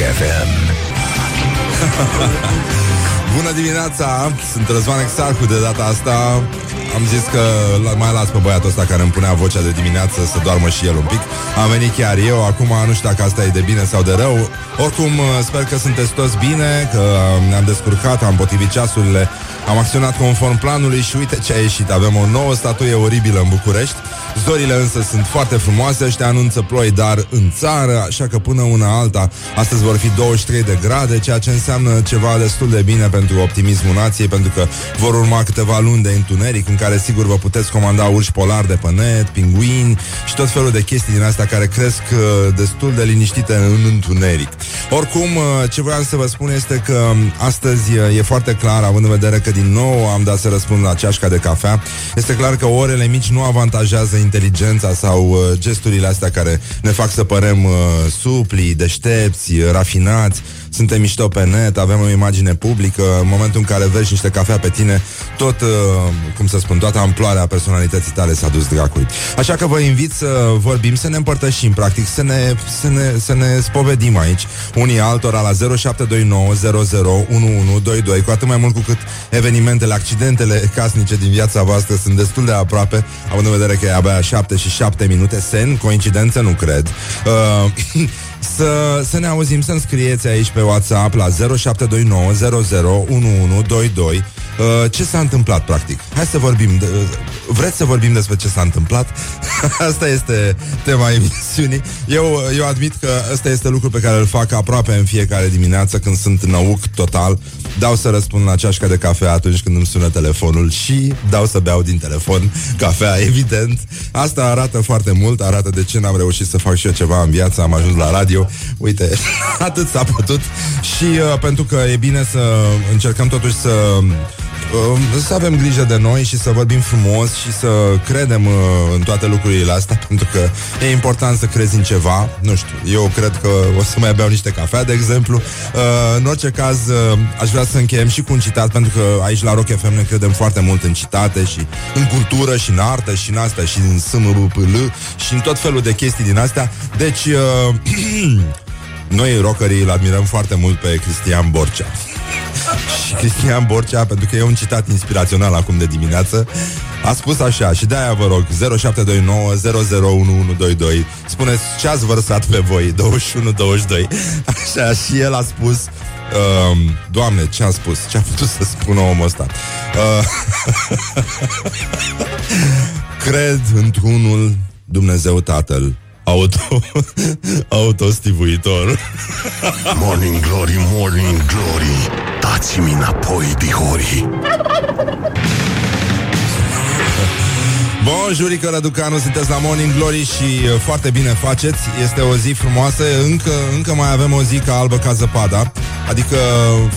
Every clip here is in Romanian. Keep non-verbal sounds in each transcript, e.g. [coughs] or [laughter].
FM. [laughs] Bună dimineața, sunt Răzvan Exarcu de data asta. Am zis că mai las pe băiatul ăsta care îmi punea vocea de dimineață Să doarmă și el un pic. Am venit chiar eu, acum nu știu dacă asta e de bine sau de rău. Oricum sper că sunteți toți bine Că ne-am descurcat, am potrivit ceasurile Am acționat conform planului și uite ce a ieșit. Avem o nouă statuie oribilă în București Zorile însă sunt foarte frumoase, ăștia anunță ploi, dar în țară, așa că până una alta, astăzi vor fi 23 de grade, ceea ce înseamnă ceva destul de bine pentru optimismul nației, pentru că vor urma câteva luni de întuneric în care sigur vă puteți comanda urși polari de pe net, pinguini și tot felul de chestii din astea care cresc uh, destul de liniștite în întuneric. Oricum, uh, ce voiam să vă spun este că astăzi uh, e foarte clar, având în vedere că din nou am dat să răspund la ceașca de cafea, este clar că orele mici nu avantajează inteligența sau uh, gesturile astea care ne fac să părem uh, supli, deștepți, uh, rafinați, suntem mișto pe net, avem o imagine publică, în momentul în care vezi niște cafea pe tine, tot, uh, cum să spun, toată amploarea personalității tale s-a dus dracului. Așa că vă invit să vorbim, să ne împărtășim, practic, să ne, să ne, să ne spovedim aici, unii altora la 0729 cu atât mai mult cu cât evenimentele, accidentele casnice din viața voastră sunt destul de aproape, având în vedere că e abia 7 și 7 minute, sen, coincidență, nu cred. Uh, [laughs] să, să ne auzim, să-mi scrieți aici pe WhatsApp la 0729 001122 Uh, ce s-a întâmplat, practic? Hai să vorbim. De, uh, vreți să vorbim despre ce s-a întâmplat? [laughs] asta este tema emisiunii. Eu, eu admit că ăsta este lucru pe care îl fac aproape în fiecare dimineață când sunt năuc total. Dau să răspund la ceașca de cafea atunci când îmi sună telefonul și dau să beau din telefon cafea, [laughs] evident. Asta arată foarte mult, arată de ce n-am reușit să fac și eu ceva în viață, am ajuns la radio. Uite, [laughs] atât s-a putut. Și uh, pentru că e bine să încercăm totuși să uh, să avem grijă de noi și să vorbim frumos și să credem uh, în toate lucrurile astea, pentru că e important să crezi în ceva. Nu știu, eu cred că o să mai beau niște cafea, de exemplu. Uh, în orice caz, uh, aș vrea să încheiem și cu un citat, pentru că aici la Rock FM ne credem foarte mult în citate și în cultură și în artă și în asta și în SMPL și în tot felul de chestii din astea. Deci, uh, [clears throat] noi rockerii îl admirăm foarte mult pe Cristian Borcea și Cristian Borcea, pentru că e un citat inspirațional acum de dimineață, a spus așa, și de-aia vă rog, 0729 001122, spuneți ce ați vărsat pe voi, 21-22. Așa, și el a spus, uh, Doamne, ce a spus? Ce a putut să spună omul ăsta? Uh, [laughs] Cred într-unul Dumnezeu Tatăl auto, [laughs] autostivuitor. Morning Glory, Morning Glory, dați-mi înapoi, dihori. Bun, jurică Răducanu, sunteți la Morning Glory și uh, foarte bine faceți. Este o zi frumoasă, încă, încă mai avem o zi ca albă ca zăpada, adică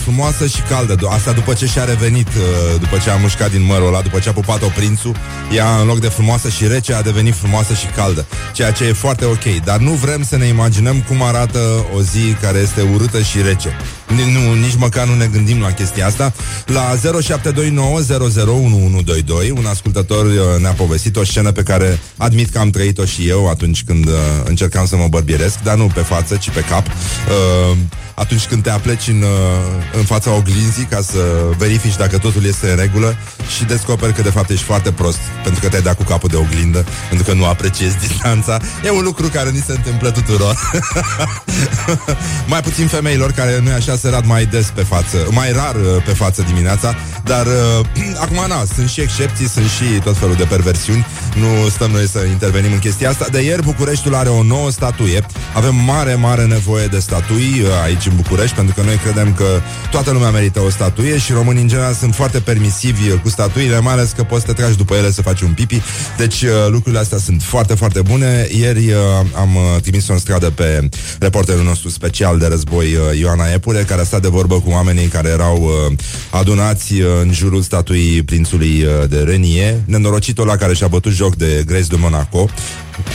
frumoasă și caldă. Asta după ce și-a revenit, uh, după ce a mușcat din mărul ăla, după ce a pupat-o prințul, ea în loc de frumoasă și rece a devenit frumoasă și caldă, ceea ce e foarte ok. Dar nu vrem să ne imaginăm cum arată o zi care este urâtă și rece. Nu, nici măcar nu ne gândim la chestia asta. La 0729 un ascultător uh, ne-a povestit o scenă pe care admit că am trăit-o și eu atunci când uh, încercam să mă bărbieresc, dar nu pe față, ci pe cap. Uh, atunci când te apleci în, uh, în fața oglinzii ca să verifici dacă totul este în regulă și descoperi că de fapt ești foarte prost pentru că te-ai dat cu capul de oglindă, pentru că nu apreciezi [laughs] distanța. E un lucru care ni se întâmplă tuturor. [laughs] [laughs] mai puțin femeilor care nu e așa se rad mai des pe față, mai rar uh, pe față dimineața, dar uh, [clears throat] acum na, sunt și excepții, sunt și tot felul de perversiuni. Nu stăm noi să intervenim în chestia asta. De ieri Bucureștiul are o nouă statuie. Avem mare, mare nevoie de statui uh, aici aici în București, pentru că noi credem că toată lumea merită o statuie și românii în general sunt foarte permisivi cu statuile, mai ales că poți să te tragi după ele să faci un pipi. Deci uh, lucrurile astea sunt foarte, foarte bune. Ieri uh, am uh, trimis-o în stradă pe reporterul nostru special de război, Ioana Epure, care a stat de vorbă cu oamenii care erau adunați în jurul statuii prințului de Renie, nenorocitul la care și-a bătut joc de Grace de Monaco,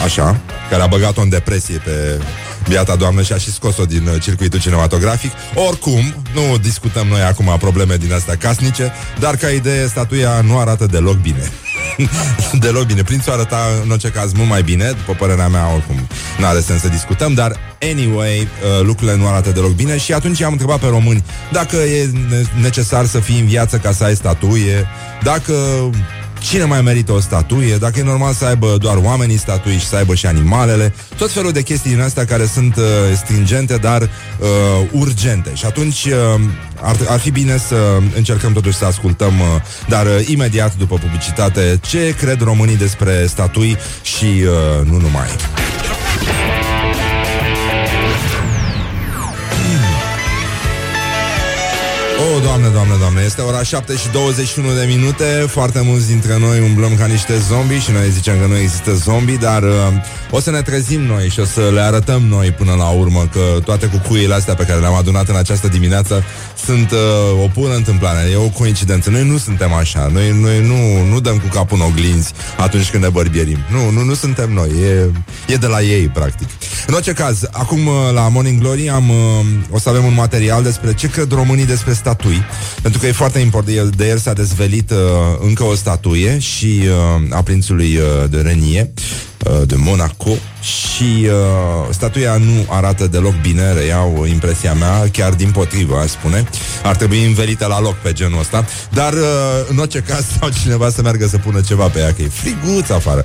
așa, care a băgat-o în depresie pe biata doamnă și a și scos-o din uh, circuitul cinematografic. Oricum, nu discutăm noi acum probleme din astea casnice, dar ca idee, statuia nu arată deloc bine. [laughs] deloc bine. Prințul arăta în orice caz mult mai bine, după părerea mea, oricum nu are sens să discutăm, dar anyway, uh, lucrurile nu arată deloc bine și atunci am întrebat pe români dacă e necesar să fii în viață ca să ai statuie, dacă cine mai merită o statuie, dacă e normal să aibă doar oamenii statui și să aibă și animalele, tot felul de chestii din astea care sunt uh, stringente, dar uh, urgente. Și atunci uh, ar, ar fi bine să încercăm totuși să ascultăm, uh, dar uh, imediat după publicitate, ce cred românii despre statui și uh, nu numai. Oh, doamne, doamne, doamne, este ora 7 și 21 de minute. Foarte mulți dintre noi umblăm ca niște zombi Și noi zicem că nu există zombi Dar uh, o să ne trezim noi și o să le arătăm noi până la urmă Că toate cucuile astea pe care le-am adunat în această dimineață Sunt uh, o pură întâmplare. E o coincidență, noi nu suntem așa. Noi, noi nu, nu dăm cu capul în oglinzi Atunci când ne bărbierim. Nu, nu, nu suntem noi, e, e de la ei, practic. În orice caz, acum uh, la Morning Glory am, uh, O să avem un material despre ce cred românii despre statui, pentru că e foarte important. De el s-a dezvelit uh, încă o statuie și uh, a prințului uh, de Renie uh, de Monaco și uh, statuia nu arată deloc bine, reiau impresia mea, chiar din potrivă, aș spune. Ar trebui învelită la loc pe genul ăsta, dar uh, în orice caz [laughs] sau cineva să meargă să pună ceva pe ea, că e friguț afară.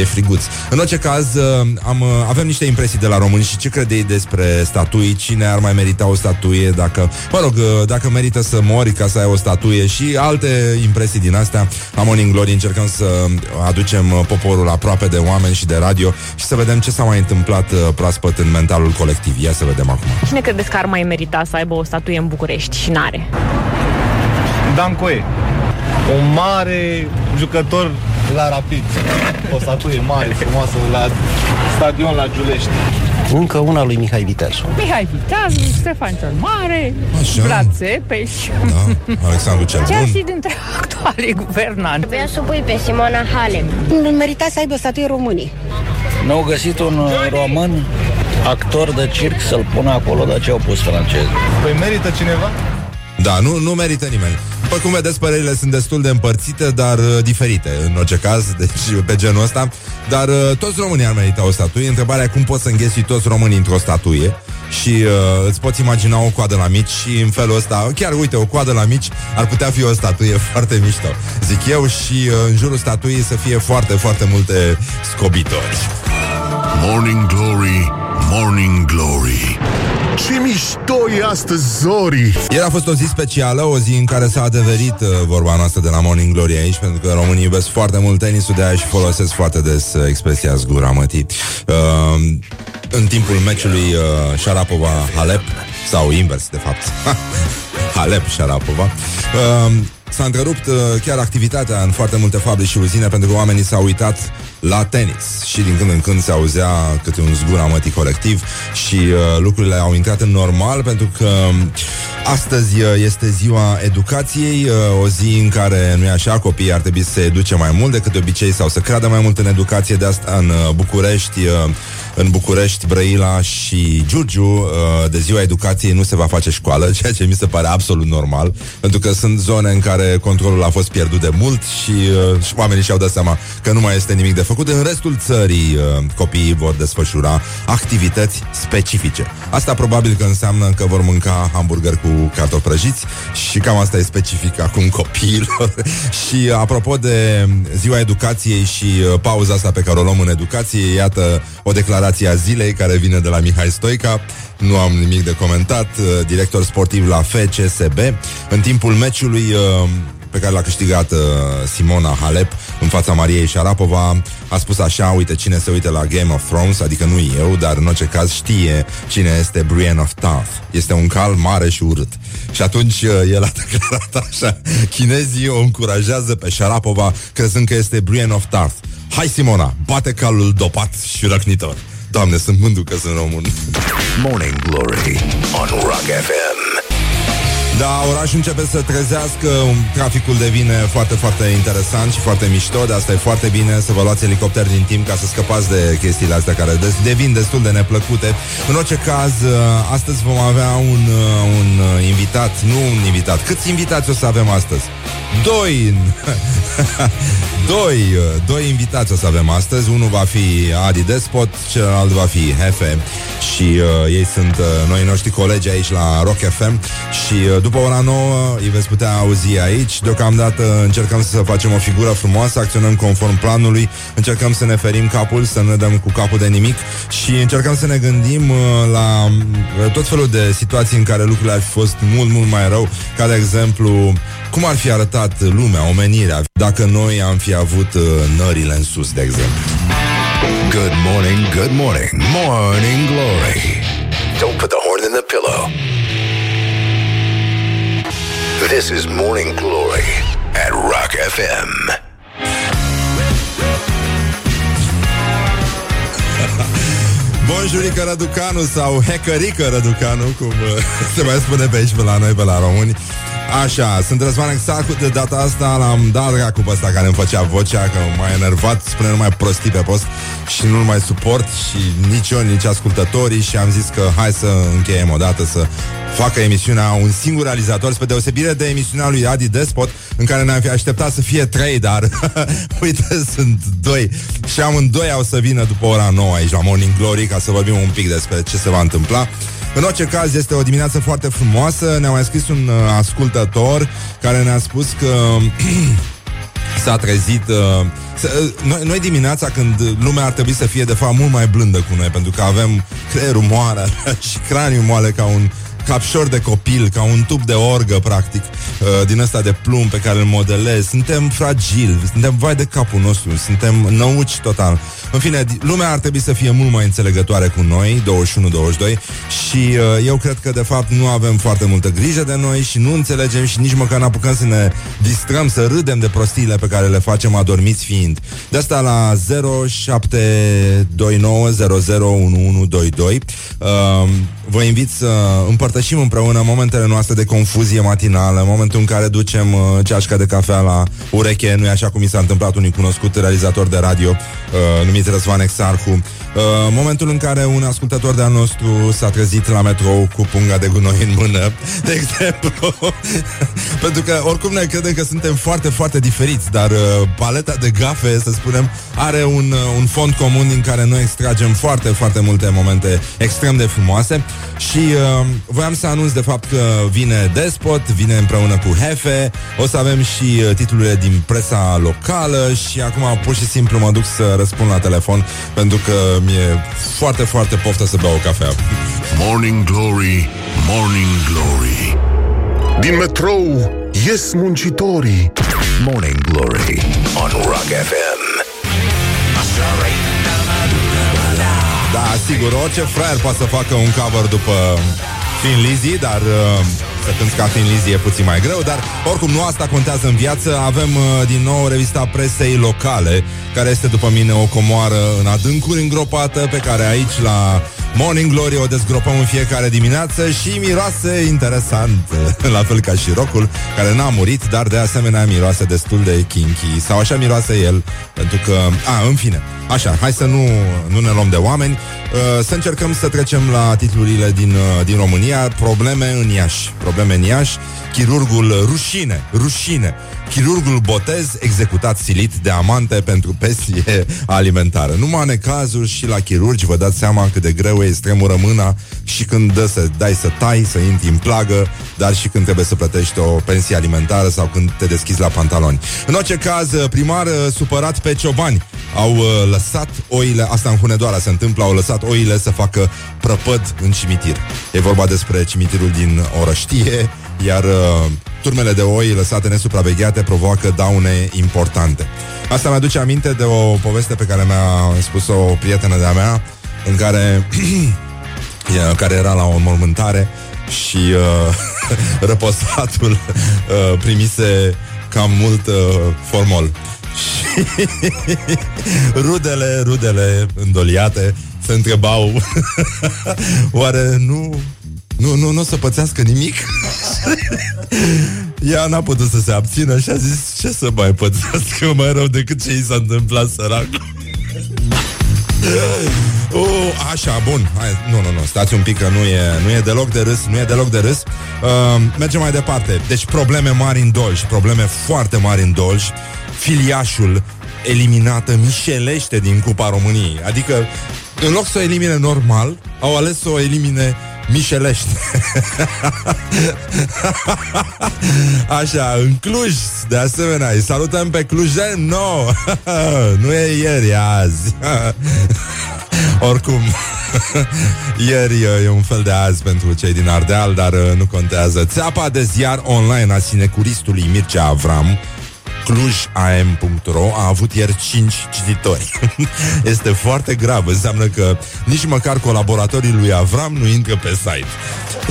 E friguț. În orice caz, uh, am, uh, avem niște impresii de la români și ce credeți despre statui, cine ar mai merita o statuie, dacă, mă rog, uh, dacă merită să mori ca să ai o statuie și alte impresii din astea. Am Morning Glory încercăm să aducem uh, poporul aproape de oameni și de radio și să vedem vedem ce s-a mai întâmplat uh, proaspăt în mentalul colectiv. Ia să vedem acum. Cine credeți că ar mai merita să aibă o statuie în București și n-are? Dan Coe. Un mare jucător la Rapid. O statuie mare, frumoasă, la stadion la Giulești. Încă una lui Mihai Viteazu. Mihai Viteazu, Ștefan cel Mare, Așa. Vlad Țepeș. Da, Alexandru cel Chiar Bun. și dintre [laughs] actualii guvernanți. Trebuia să o pui pe Simona Halep. Nu merita să aibă statuie românii. Nu au găsit un uh, român actor de circ să-l pună acolo, dar ce au pus francezi? Păi merită cineva? Da, nu, nu merită nimeni. După cum vedeți, părerile sunt destul de împărțite, dar uh, diferite, în orice caz, [laughs] deci pe genul ăsta. Dar uh, toți românii ar merita o statuie. Întrebarea e cum poți să înghesi toți românii într-o statuie și uh, îți poți imagina o coadă la mici și în felul ăsta, chiar uite, o coadă la mici ar putea fi o statuie [laughs] foarte mișto, zic eu, și uh, în jurul statuii să fie foarte, foarte multe scobitori. Morning Glory, Morning Glory Ce mișto e astăzi, Zori. Ieri a fost o zi specială, o zi în care s-a adeverit uh, vorba noastră de la Morning Glory aici, pentru că românii iubesc foarte mult tenisul, de aia și folosesc foarte des uh, expresia zgura mătii. Uh, în timpul meciului uh, Sharapova-Halep, sau invers, de fapt, [laughs] Halep-Sharapova, uh, s-a întrerupt uh, chiar activitatea în foarte multe fabrici și uzine pentru că oamenii s-au uitat la tenis și din când în când se auzea câte un zgura mătii colectiv și uh, lucrurile au intrat în normal pentru că um, astăzi uh, este ziua educației, uh, o zi în care, nu e așa, copiii ar trebui să se educe mai mult decât de obicei sau să creadă mai mult în educație, de asta în uh, București uh, în București, Brăila și Giurgiu uh, de ziua educației nu se va face școală, [laughs] ceea ce mi se pare absolut normal, pentru că sunt zone în care controlul a fost pierdut de mult și, uh, și oamenii și-au dat seama că nu mai este nimic de făcut. În restul țării uh, copiii vor desfășura activități specifice. Asta probabil că înseamnă că vor mânca hamburger cu cartofi prăjiți și cam asta e specific acum copiilor. [laughs] și apropo de ziua educației și uh, pauza asta pe care o luăm în educație, iată o declarație a zilei care vine de la Mihai Stoica. Nu am nimic de comentat. Uh, Director sportiv la FCSB. În timpul meciului uh, pe care l-a câștigat uh, Simona Halep în fața Mariei Sharapova, a spus așa, uite, cine se uită la Game of Thrones, adică nu eu, dar în orice caz știe cine este Brienne of Tarth. Este un cal mare și urât. Și atunci uh, el a [laughs] declarat așa, chinezii o încurajează pe Sharapova crezând că este Brienne of Tarth. Hai Simona, bate calul dopat și răcnitor. Doamne, sunt mândru că sunt român. Morning Glory on Rock FM Da, orașul începe să trezească, traficul devine foarte, foarte interesant și foarte mișto, de asta e foarte bine să vă luați elicopter din timp ca să scăpați de chestiile astea care des- devin destul de neplăcute. În orice caz, uh, astăzi vom avea un, uh, un uh, invitat, nu un invitat. Câți invitați o să avem astăzi? Doi! [laughs] Doi, uh, doi invitați o să avem astăzi Unul va fi Adi Despot Celălalt va fi Hefe Și uh, ei sunt uh, noi noștri colegi aici la Rock FM Și uh, după ora 9 îi veți putea auzi aici Deocamdată încercăm să facem o figură frumoasă Acționăm conform planului Încercăm să ne ferim capul Să nu ne dăm cu capul de nimic Și încercăm să ne gândim uh, la uh, tot felul de situații În care lucrurile ar fi fost mult, mult mai rău Ca de exemplu cum ar fi arătat lumea, omenirea, dacă noi am fi avut uh, nările în sus, de exemplu? Good morning, good morning, morning glory. Don't put the horn in the pillow. This is Morning Glory at Rock FM. [laughs] Bonjurică Răducanu sau Hecărică Răducanu, cum uh, [laughs] se mai spune pe aici, pe la noi, pe la români. Așa, sunt Răzvan Exarcu, de data asta l-am dat dracu pe ăsta care îmi făcea vocea, că m-a enervat, spune numai prostii pe post și nu-l mai suport și nici eu, nici ascultătorii și am zis că hai să încheiem odată să facă emisiunea un singur realizator, spre deosebire de emisiunea lui Adi Despot, în care ne-am fi așteptat să fie trei, dar [laughs] uite, sunt doi. Și amândoi au să vină după ora 9 aici la Morning Glory ca să vorbim un pic despre ce se va întâmpla. În orice caz, este o dimineață foarte frumoasă. Ne-a mai scris un uh, ascultător care ne-a spus că [clears throat] s-a trezit uh, să, uh, noi, noi dimineața când lumea ar trebui să fie de fapt mult mai blândă cu noi pentru că avem creierul moare [laughs] și craniul moale ca un capșor de copil, ca un tub de orgă, practic, uh, din ăsta de plumb pe care îl modelez. Suntem fragili, suntem vai de capul nostru, suntem năuci total. În fine, lumea ar trebui să fie mult mai înțelegătoare cu noi, 21-22, și uh, eu cred că, de fapt, nu avem foarte multă grijă de noi și nu înțelegem și nici măcar n-apucăm să ne distrăm, să râdem de prostiile pe care le facem adormiți fiind. De asta la 0729001122 uh, vă invit să împărtășim împreună momentele noastre de confuzie matinală, momentul în care ducem uh, ceașca de cafea la ureche, nu e așa cum mi s-a întâmplat unui cunoscut realizator de radio uh, numit Răzvan Exarhu, uh, momentul în care un ascultător de-al nostru s-a trezit la metrou cu punga de gunoi în mână, de exemplu, [laughs] pentru că oricum ne credem că suntem foarte, foarte diferiți, dar uh, paleta de gafe, să spunem, are un, uh, un fond comun din care noi extragem foarte, foarte multe momente extrem de frumoase. Și uh, voiam să anunț de fapt că vine Despot, vine împreună cu Hefe, o să avem și uh, titlurile din presa locală și acum pur și simplu mă duc să răspund la telefon pentru că mi-e foarte, foarte poftă să beau o cafea. Morning Glory, Morning Glory. Din metrou ies muncitorii. Morning Glory on Rock FM. Da, sigur, orice fraier poate să facă un cover după Thin Lizzy, dar uh, să cânti ca Thin Lizzy e puțin mai greu, dar oricum nu asta contează în viață. Avem uh, din nou revista presei locale, care este după mine o comoară în adâncuri îngropată, pe care aici la Morning Glory o dezgropăm în fiecare dimineață și miroase interesant, [laughs] la fel ca și rocul, care n-a murit, dar de asemenea miroase destul de kinky, sau așa miroase el, pentru că... A, în fine, așa, hai să nu, nu ne luăm de oameni, uh, să încercăm să trecem la titlurile din, uh, din România, probleme în Iași, probleme în Iași, chirurgul rușine, rușine, chirurgul botez executat silit de amante pentru pesie [laughs] alimentară. Numai necazuri și la chirurgi vă dați seama cât de greu e stremură mâna și când dă să dai să tai, să intri în plagă, dar și când trebuie să plătești o pensie alimentară sau când te deschizi la pantaloni. În orice caz, primar uh, supărat pe ciobani. Au uh, lăsat oile, asta în Hunedoara se întâmplă, au lăsat oile să facă prăpăd în cimitir. E vorba despre cimitirul din Orăștie, iar uh, turmele de oi lăsate nesupravegheate provoacă daune importante. Asta mi-aduce aminte de o poveste pe care mi-a spus o prietenă de-a mea, în care, [clears throat] e, care era la o mormântare și uh, [laughs] răposatul uh, primise cam mult uh, formol. Și [laughs] rudele, rudele îndoliate se întrebau [laughs] Oare nu nu, nu, nu o să pățească nimic? [laughs] Ea n-a putut să se abțină și a zis Ce să mai pățească? Mai rău decât ce i s-a întâmplat sărac Oh, așa, bun. Hai, Nu, nu, nu, stați un pic că nu e, nu e deloc de râs Nu e deloc de râs. Uh, Mergem mai departe. Deci probleme mari în Dolj Probleme foarte mari în Dolj. Filiașul eliminată mișelește din Cupa României. Adică, în loc să o elimine normal, au ales să o elimine mișelește. [laughs] Așa, în Cluj, de asemenea, îi salutăm pe Clujen, no, [laughs] nu e ieri, e azi. [laughs] Oricum, ieri e un fel de azi pentru cei din Ardeal, dar uh, nu contează. Țeapa de ziar online a sinecuristului Mircea Avram clujam.ro a avut ieri 5 cititori. [laughs] este foarte grav, înseamnă că nici măcar colaboratorii lui Avram nu intră pe site.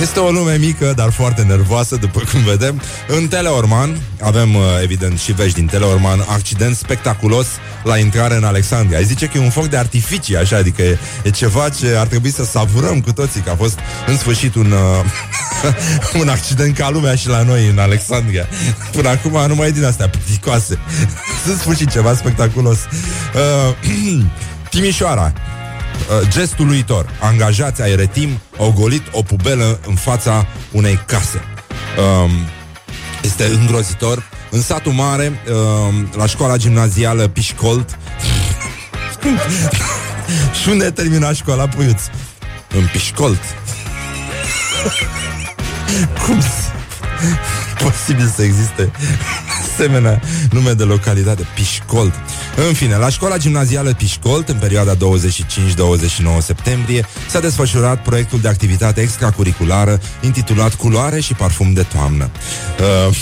Este o lume mică, dar foarte nervoasă, după cum vedem. În Teleorman, avem uh, evident și vești din Teleorman, accident spectaculos la intrare în Alexandria. Ai zice că e un foc de artificii, așa, adică e, e ceva ce ar trebui să savurăm cu toții, că a fost în sfârșit un, uh, [laughs] un accident ca lumea și la noi în Alexandria. Până acum nu mai e din astea piticoase. [laughs] în sfârșit ceva spectaculos. Uh, [clears throat] Timișoara. Uh, gestul uitor. Angajați ai retim au golit o pubelă în fața unei case. Um, este îngrozitor. În satul mare, um, la școala gimnazială Pișcolt, [laughs] și unde termina școala Puiuț? În Pișcolt. [laughs] Cum [laughs] posibil să existe asemenea nume de localitate, Pișcolt. În fine, la școala gimnazială Pișcolt, în perioada 25-29 septembrie, s-a desfășurat proiectul de activitate extracurriculară intitulat Culoare și parfum de toamnă. Uh,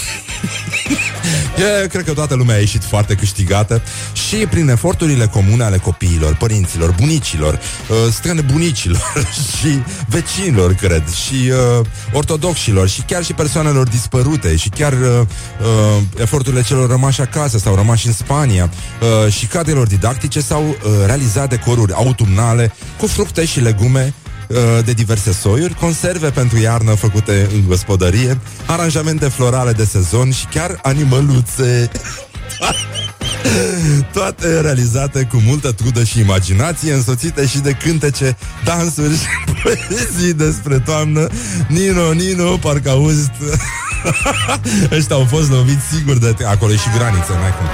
[laughs] Eu cred că toată lumea a ieșit foarte câștigată și prin eforturile comune ale copiilor, părinților, bunicilor, uh, străne bunicilor [laughs] și vecinilor, cred, și uh, ortodoxilor și chiar și persoanelor dispărute și chiar uh, uh, eforturile celor rămași acasă sau rămași în Spania uh, și cadrelor didactice s-au uh, realizat decoruri autumnale cu fructe și legume Uh, de diverse soiuri, conserve pentru iarnă făcute în gospodărie, aranjamente florale de sezon și chiar animăluțe. [laughs] Toate realizate cu multă trudă și imaginație, însoțite și de cântece, dansuri și [laughs] poezii despre toamnă. Nino, Nino, parcă auzi... [laughs] [laughs] Ăștia au fost loviți sigur de... Acolo e și graniță, n-ai cum.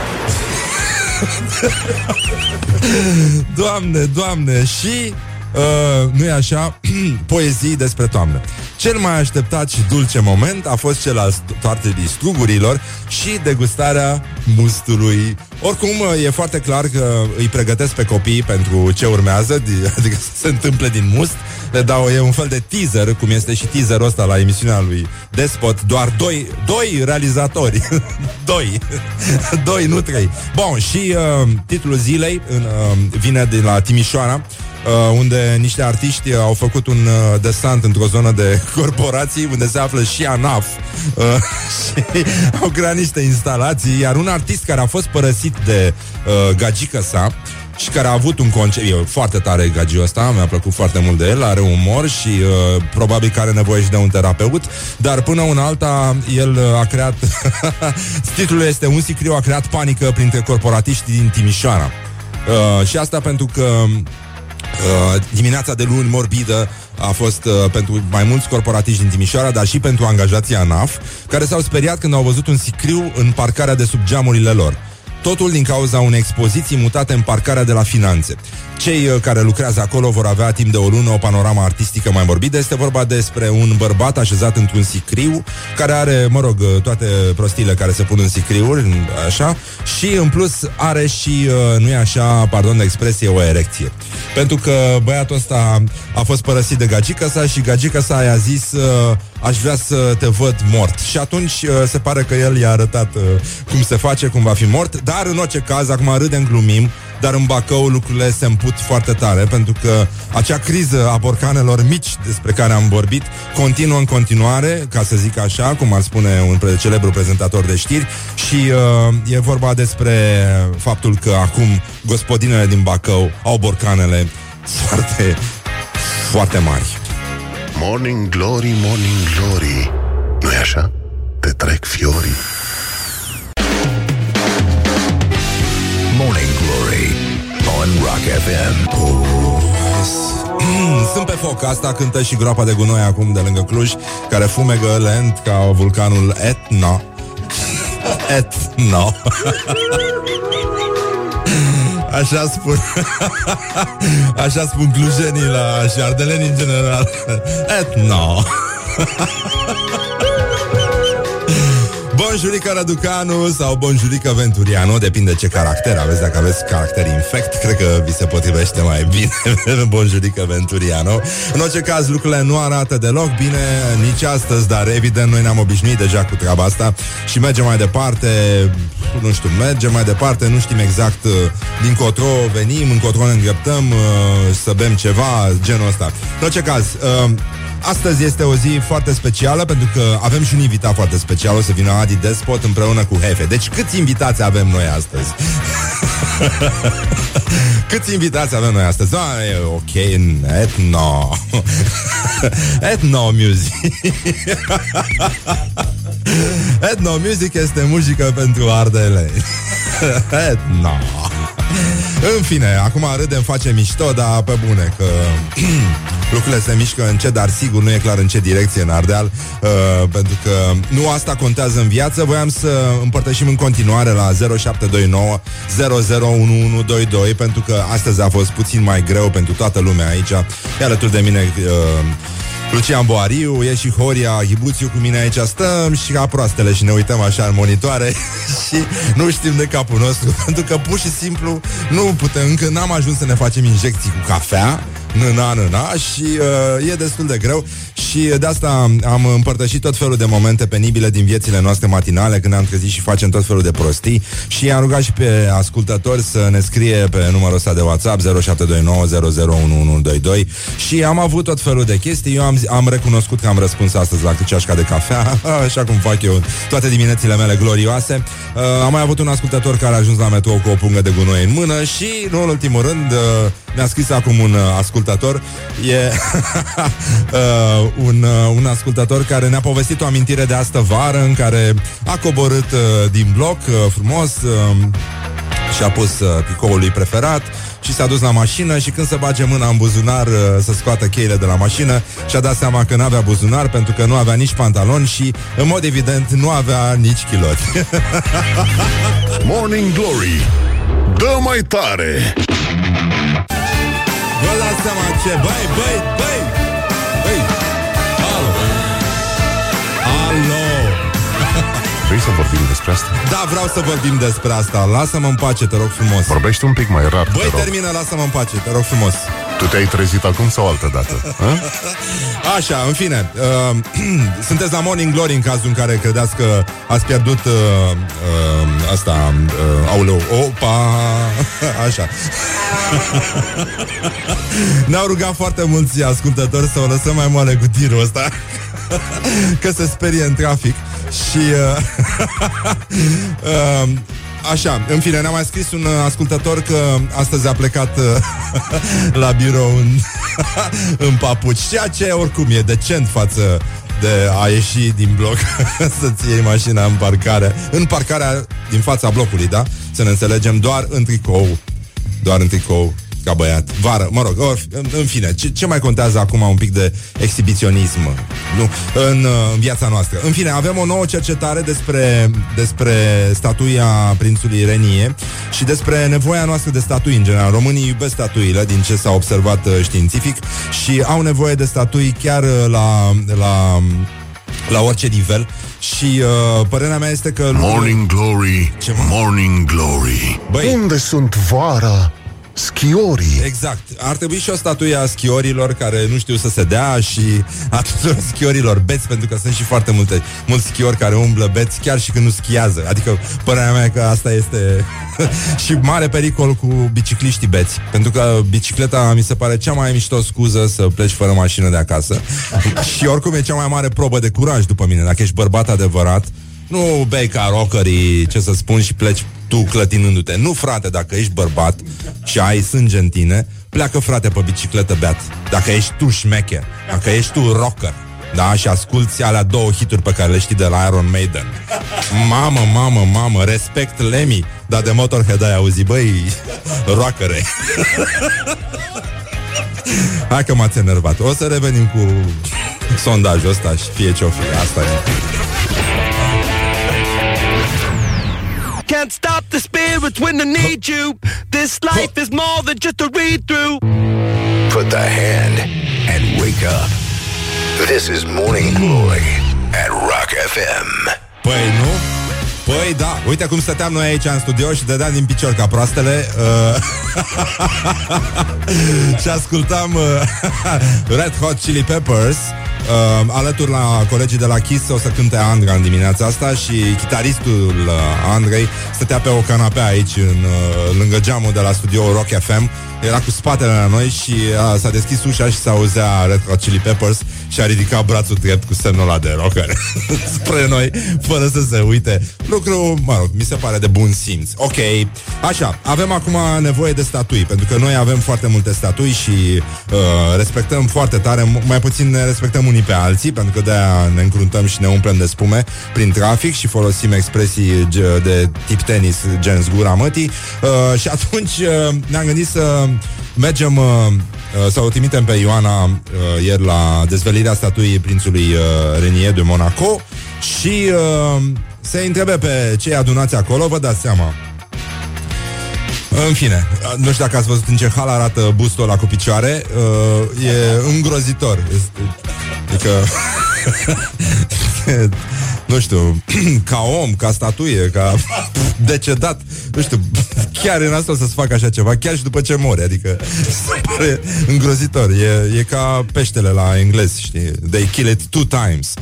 [laughs] doamne, doamne, și Uh, nu e așa, [clears throat] poezii despre toamnă. Cel mai așteptat și dulce moment a fost cel al toartelii strugurilor și degustarea mustului. Oricum, uh, e foarte clar că îi pregătesc pe copii pentru ce urmează, [laughs] adică să se întâmple din must. Le dau, e un fel de teaser, cum este și teaserul ăsta la emisiunea lui Despot. Doar doi, doi realizatori. [laughs] doi. [laughs] doi, nu trei. Bun, și uh, titlul zilei în, uh, vine de la Timișoara uh, unde niște artiști au făcut un uh, desant într-o zonă de [laughs] corporații, unde se află și ANAF uh, [laughs] și au creat niște instalații, iar un artist care a fost părăsit de uh, gagică sa, și care a avut un concept, e foarte tare gagiul ăsta, mi-a plăcut foarte mult de el, are umor și uh, probabil că are nevoie și de un terapeut, dar până una alta el uh, a creat, [laughs] titlul este Un sicriu a creat panică printre corporatiști din Timișoara. Uh, și asta pentru că Uh, dimineața de luni morbidă a fost uh, pentru mai mulți corporatiști din Timișoara, dar și pentru angajații ANAF, care s-au speriat când au văzut un sicriu în parcarea de sub geamurile lor. Totul din cauza unei expoziții mutate în parcarea de la finanțe. Cei uh, care lucrează acolo vor avea timp de o lună o panoramă artistică mai morbidă. Este vorba despre un bărbat așezat într-un sicriu, care are, mă rog, uh, toate prostiile care se pun în sicriuri, așa, și în plus are și, uh, nu e așa, pardon de expresie, o erecție. Pentru că băiatul ăsta a fost părăsit de gagica sa și gagica sa i-a zis aș vrea să te văd mort. Și atunci se pare că el i-a arătat cum se face, cum va fi mort, dar în orice caz, acum râdem, glumim, dar în Bacău lucrurile se împut foarte tare, pentru că acea criză a borcanelor mici despre care am vorbit continuă în continuare, ca să zic așa, cum ar spune un pre- celebru prezentator de știri, și uh, e vorba despre faptul că acum gospodinele din Bacău au borcanele foarte, foarte mari. Morning Glory, Morning Glory nu e așa? Te trec fiorii Morning Glory on Rock FM. Oh, Sunt pe foc, asta cântă și groapa de gunoi acum de lângă Cluj, care fumegă lent ca vulcanul Etna. [laughs] Etna. Așa spun. [laughs] Așa spun clujenii la și ardeleni în general [laughs] Etno [laughs] Bonjurică Raducanu sau Bonjurică Venturiano Depinde ce caracter aveți. Dacă aveți caracter infect Cred că vi se potrivește mai bine [laughs] Bonjurică Venturiano În orice caz lucrurile nu arată deloc bine Nici astăzi, dar evident Noi ne-am obișnuit deja cu treaba asta Și mergem mai departe. Nu știu, mergem mai departe Nu știm exact uh, din cotro venim Încotro ne îndreptăm uh, Să bem ceva, genul ăsta. În orice caz uh, Astăzi este o zi foarte specială pentru că avem și un invitat foarte special, o să vină Adi Despot împreună cu Hefe. Deci câți invitați avem noi astăzi? [laughs] câți invitați avem noi astăzi? Da, e ok, etno. [laughs] etno music. [laughs] etno music este muzică pentru ardele. etno. În fine, acum râdem, facem mișto, dar pe bune, că [clears throat] lucrurile se mișcă încet, dar sigur nu e clar în ce direcție în Ardeal, uh, pentru că nu asta contează în viață. Voiam să împărtășim în continuare la 0729 001122, pentru că astăzi a fost puțin mai greu pentru toată lumea aici. E alături de mine uh, Lucian Boariu, e și Horia Hibuțiu cu mine aici. Stăm și ca proastele și ne uităm așa în monitoare [laughs] Și nu știm de capul nostru [laughs] Pentru că pur și simplu nu putem Încă n-am ajuns să ne facem injecții cu cafea Nâna, nâna Și uh, e destul de greu Și de asta am împărtășit tot felul de momente penibile Din viețile noastre matinale Când ne-am trezit și facem tot felul de prostii Și am rugat și pe ascultători Să ne scrie pe numărul ăsta de WhatsApp 0729001122 Și am avut tot felul de chestii Eu am, am recunoscut că am răspuns astăzi La ceașca de cafea Așa cum fac eu toate diminețile mele glorioase uh, Am mai avut un ascultător Care a ajuns la metrou cu o pungă de gunoi în mână Și, nu în ultimul rând uh, Ne-a scris acum un uh, ascultător. E [laughs] uh, un, uh, un ascultător care ne-a povestit o amintire de astă vară În care a coborât uh, din bloc uh, frumos uh, și-a pus uh, picoul lui preferat și s-a dus la mașină și când se bage mâna în buzunar uh, să scoată cheile de la mașină și-a dat seama că nu avea buzunar pentru că nu avea nici pantalon și, în mod evident, nu avea nici chiloți. [laughs] Morning Glory. Dă mai tare Vă dați seama ce... Băi, băi, băi! Băi! Alo! Alo! Vrei să vorbim despre asta? Da, vreau să vorbim despre asta. Lasă-mă în pace, te rog frumos. Vorbește un pic mai rar, te Băi, rog. termină, lasă-mă în pace, te rog frumos. Tu te-ai trezit acum sau altă dată? A? Așa, în fine, uh, [clears throat] sunteți la Morning Glory în cazul în care credeți că ați pierdut uh, uh, asta, uh, auleu, opa, [laughs] așa. [laughs] Ne-au rugat foarte mulți ascultători să o lăsăm mai moale cu tirul ăsta, [laughs] că se sperie în trafic și... Uh, uh, Așa, în fine, ne-a mai scris un uh, ascultător că astăzi a plecat uh, [laughs] la birou în, [laughs] în papuci, ceea ce oricum e decent față de a ieși din bloc [laughs] să-ți iei mașina în parcare, în parcarea din fața blocului, da? Să ne înțelegem doar în tricou, doar în tricou ca băiat. Vară, mă rog, or, în, în fine, ce, ce mai contează acum un pic de exhibiționism nu? În, uh, în viața noastră? În fine, avem o nouă cercetare despre, despre statuia prințului Renie și despre nevoia noastră de statui în general. Românii iubesc statuile, din ce s-a observat uh, științific și au nevoie de statui chiar uh, la, la la orice nivel și uh, părerea mea este că Morning Glory Ce, mă? Morning Glory Băi, Unde sunt vara? Schiorii. Exact. Ar trebui și o statuie a schiorilor care nu știu să se dea și a tuturor schiorilor beți, pentru că sunt și foarte multe, mulți schiori care umblă beți chiar și când nu schiază. Adică părerea mea e că asta este [laughs] și mare pericol cu bicicliștii beți. Pentru că bicicleta mi se pare cea mai mișto scuză să pleci fără mașină de acasă. [laughs] și oricum e cea mai mare probă de curaj după mine. Dacă ești bărbat adevărat, nu bei ca rockerii, ce să spun, și pleci tu clătinându-te. Nu, frate, dacă ești bărbat și ai sânge în tine, pleacă, frate, pe bicicletă beat. Dacă ești tu șmecher, dacă ești tu rocker, da, și asculti alea două hituri pe care le știi de la Iron Maiden. Mamă, mamă, mamă, respect Lemmy, dar de Motorhead ai auzit, băi, rockere. [laughs] Hai că m-ați enervat. O să revenim cu sondajul ăsta și fie ce-o fi. Asta e. Can't stop the spirit it's when I need you. This life is more than just a read through. Put the hand and wake up. This is Morning Glory at Rock FM. Păi nu? Păi da, uite cum stăteam noi aici în studio și dădeam din picior ca proastele uh, [laughs] Și ascultam uh, [laughs] Red Hot Chili Peppers uh, Alături la colegii de la Kiss O să cânte Andra în dimineața asta Și chitaristul uh, Andrei Stătea pe o canapea aici în, uh, Lângă geamul de la studio Rock FM Era cu spatele la noi și uh, s-a deschis ușa și s-a auzea Red Hot Chili Peppers Și a ridicat brațul drept cu semnul ăla de rocker [laughs] Spre noi, fără să se uite. Lucru, mă rog, mi se pare de bun simț. Ok, așa, avem acum nevoie de statui Pentru că noi avem foarte multe statui Și uh, respectăm foarte tare Mai puțin ne respectăm unii pe alții Pentru că de-aia ne încruntăm și ne umplem de spume Prin trafic și folosim expresii ge- de tip tenis Gen zgura mătii. Uh, Și atunci uh, ne-am gândit să mergem uh, uh, să o trimitem pe Ioana uh, ieri la dezvelirea statuii prințului uh, Renier de Monaco și uh, se întrebe pe cei adunați acolo, vă dați seama. În fine, uh, nu știu dacă ați văzut în ce hal arată bustul ăla cu picioare, uh, e îngrozitor. Este, adică, [laughs] nu știu, [clears throat] ca om, ca statuie, ca [laughs] decedat, nu știu, [laughs] chiar în asta o să-ți facă așa ceva, chiar și după ce mori, adică [laughs] se pare îngrozitor. E, e ca peștele la englez, știi? They kill it two times.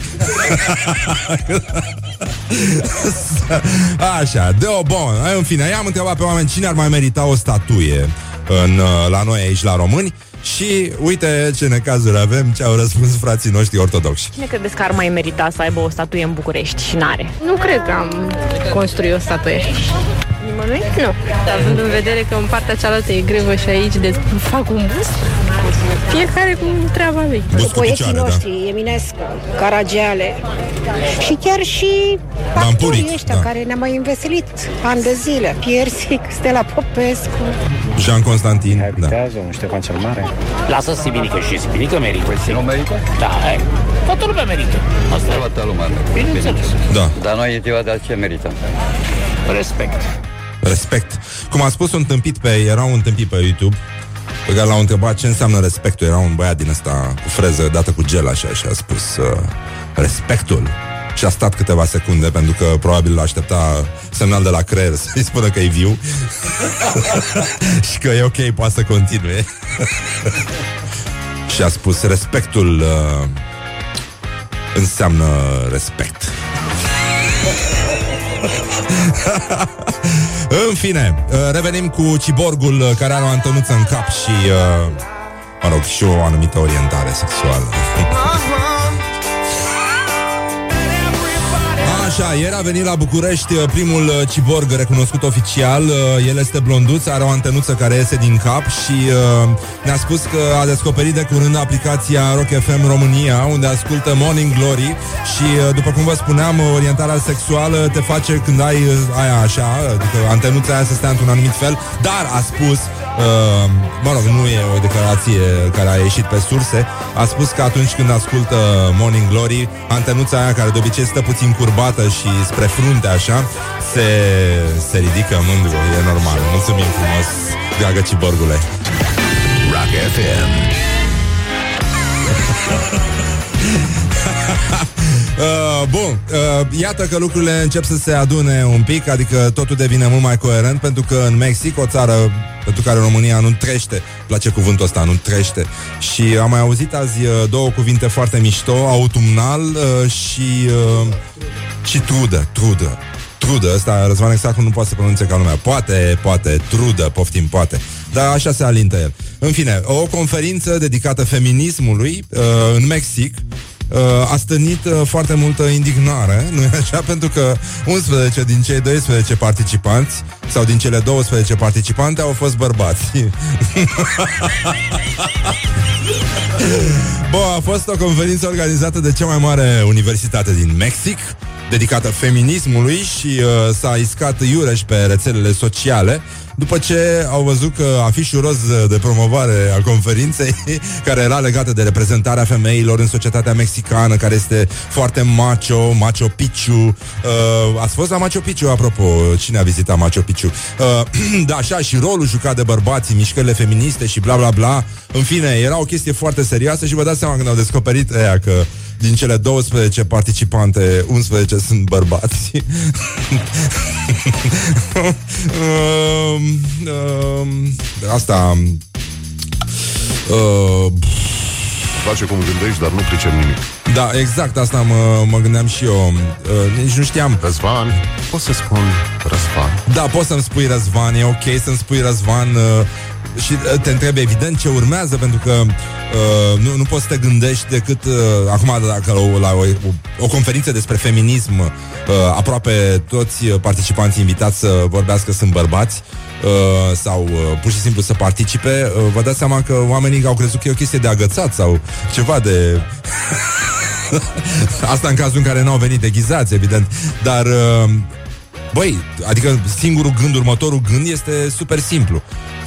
Așa, de o bun. În fine, i-am întrebat pe oameni cine ar mai merita o statuie în, uh, la noi aici, la români. Și uite ce necazuri avem, ce au răspuns frații noștri ortodoxi. Cine credeți că ar mai merita să aibă o statuie în București și n-are? Nu cred că am construit o statuie. Nimănui? Nu. Având în vedere că în partea cealaltă e grevă și aici de fac un bust, fiecare cu treaba lui. Bust cu Poeții picioare, da. noștri, Eminescu, Caragiale și chiar și Vampuric, actorii ăștia da. care ne-au mai înveselit ani de zile. Piersic, Stella Popescu. Jean Constantin, da. un Ștefan cel Mare. Lasă Sibinică și Sibinică merită. Nu merită? Da, e. Toată lumea merită. Asta e. Toată lumea. Bineînțeles. Da. Dar noi ziua de ce merită? Respect. Respect. Cum a spus un tâmpit pe, era un tâmpit pe YouTube pe care l-au întrebat ce înseamnă respectul. Era un băiat din ăsta cu freză dată cu gel așa și a spus uh, respectul. Și a stat câteva secunde pentru că probabil aștepta semnal de la creier [laughs] să-i spună că e viu [laughs] și că e ok, poate să continue. [laughs] și a spus respectul uh, înseamnă respect. În fine, uh, revenim cu ciborgul uh, care are o antenuță în cap și, uh, mă rog, și o anumită orientare sexuală. Așa, ieri a venit la București uh, primul uh, ciborg recunoscut oficial. Uh, El este blonduț, are o antenuță care iese din cap și uh, ne-a spus că a descoperit de curând aplicația Rock FM România, unde ascultă Morning Glory și, uh, după cum vă spuneam, uh, orientarea sexuală te face când ai uh, aia așa, adică antenuța aia să stea într-un anumit fel, dar a spus Uh, mă rog, nu e o declarație care a ieșit pe surse. A spus că atunci când ascultă Morning Glory Antenuța aia care de obicei stă puțin curbată și spre frunte așa Se, se ridică mândru, e normal. Mulțumim frumos, dragă ciborgule. Rock FM. [laughs] Uh, bun, uh, iată că lucrurile încep să se adune un pic, adică totul devine mult mai coerent, pentru că în Mexic, o țară pentru care România nu trește, place cuvântul ăsta, nu trește. Și am mai auzit azi uh, două cuvinte foarte mișto, autumnal uh, și, uh, și trudă, trudă. Trudă, ăsta Răzvan exact nu poate să pronunțe ca lumea. Poate, poate, trudă, poftim, poate. Dar așa se alintă el. În fine, o conferință dedicată feminismului uh, în Mexic uh, a stănit uh, foarte multă indignare, nu e așa? [laughs] Pentru că 11 din cei 12 participanți sau din cele 12 participante au fost bărbați. [laughs] Bun, a fost o conferință organizată de cea mai mare universitate din Mexic, dedicată feminismului și uh, s-a iscat iureș pe rețelele sociale după ce au văzut că afișul roz de promovare a conferinței, [laughs] care era legată de reprezentarea femeilor în societatea mexicană, care este foarte macho, macho picchu. Uh, ați fost la Macho Picchu, apropo, cine a vizitat Macho Picchu? Uh, [clears throat] da, așa, și rolul jucat de bărbații, mișcările feministe și bla bla bla. În fine, era o chestie foarte serioasă și vă dați seama când au descoperit ea că din cele 12 participante, 11 sunt bărbați. um, um, asta... Uh, Face cum gândești, dar nu pricep nimic. da, exact, asta mă, mă gândeam și eu. Uh, nici nu știam. Răzvan, pot să spun Răzvan? Da, poți să-mi spui Răzvan, e ok să-mi spui Răzvan uh, și uh, te întreb evident ce urmează, pentru că uh, nu, nu poți să te gândești decât uh, acum dacă la, la o, o conferință despre feminism uh, aproape toți participanții invitați să vorbească sunt bărbați uh, sau uh, pur și simplu să participe, uh, vă dați seama că oamenii au crezut că e o chestie de agățat sau ceva de... [laughs] Asta în cazul în care n-au venit deghizați, evident. Dar, uh, băi, adică singurul gând, următorul gând este super simplu.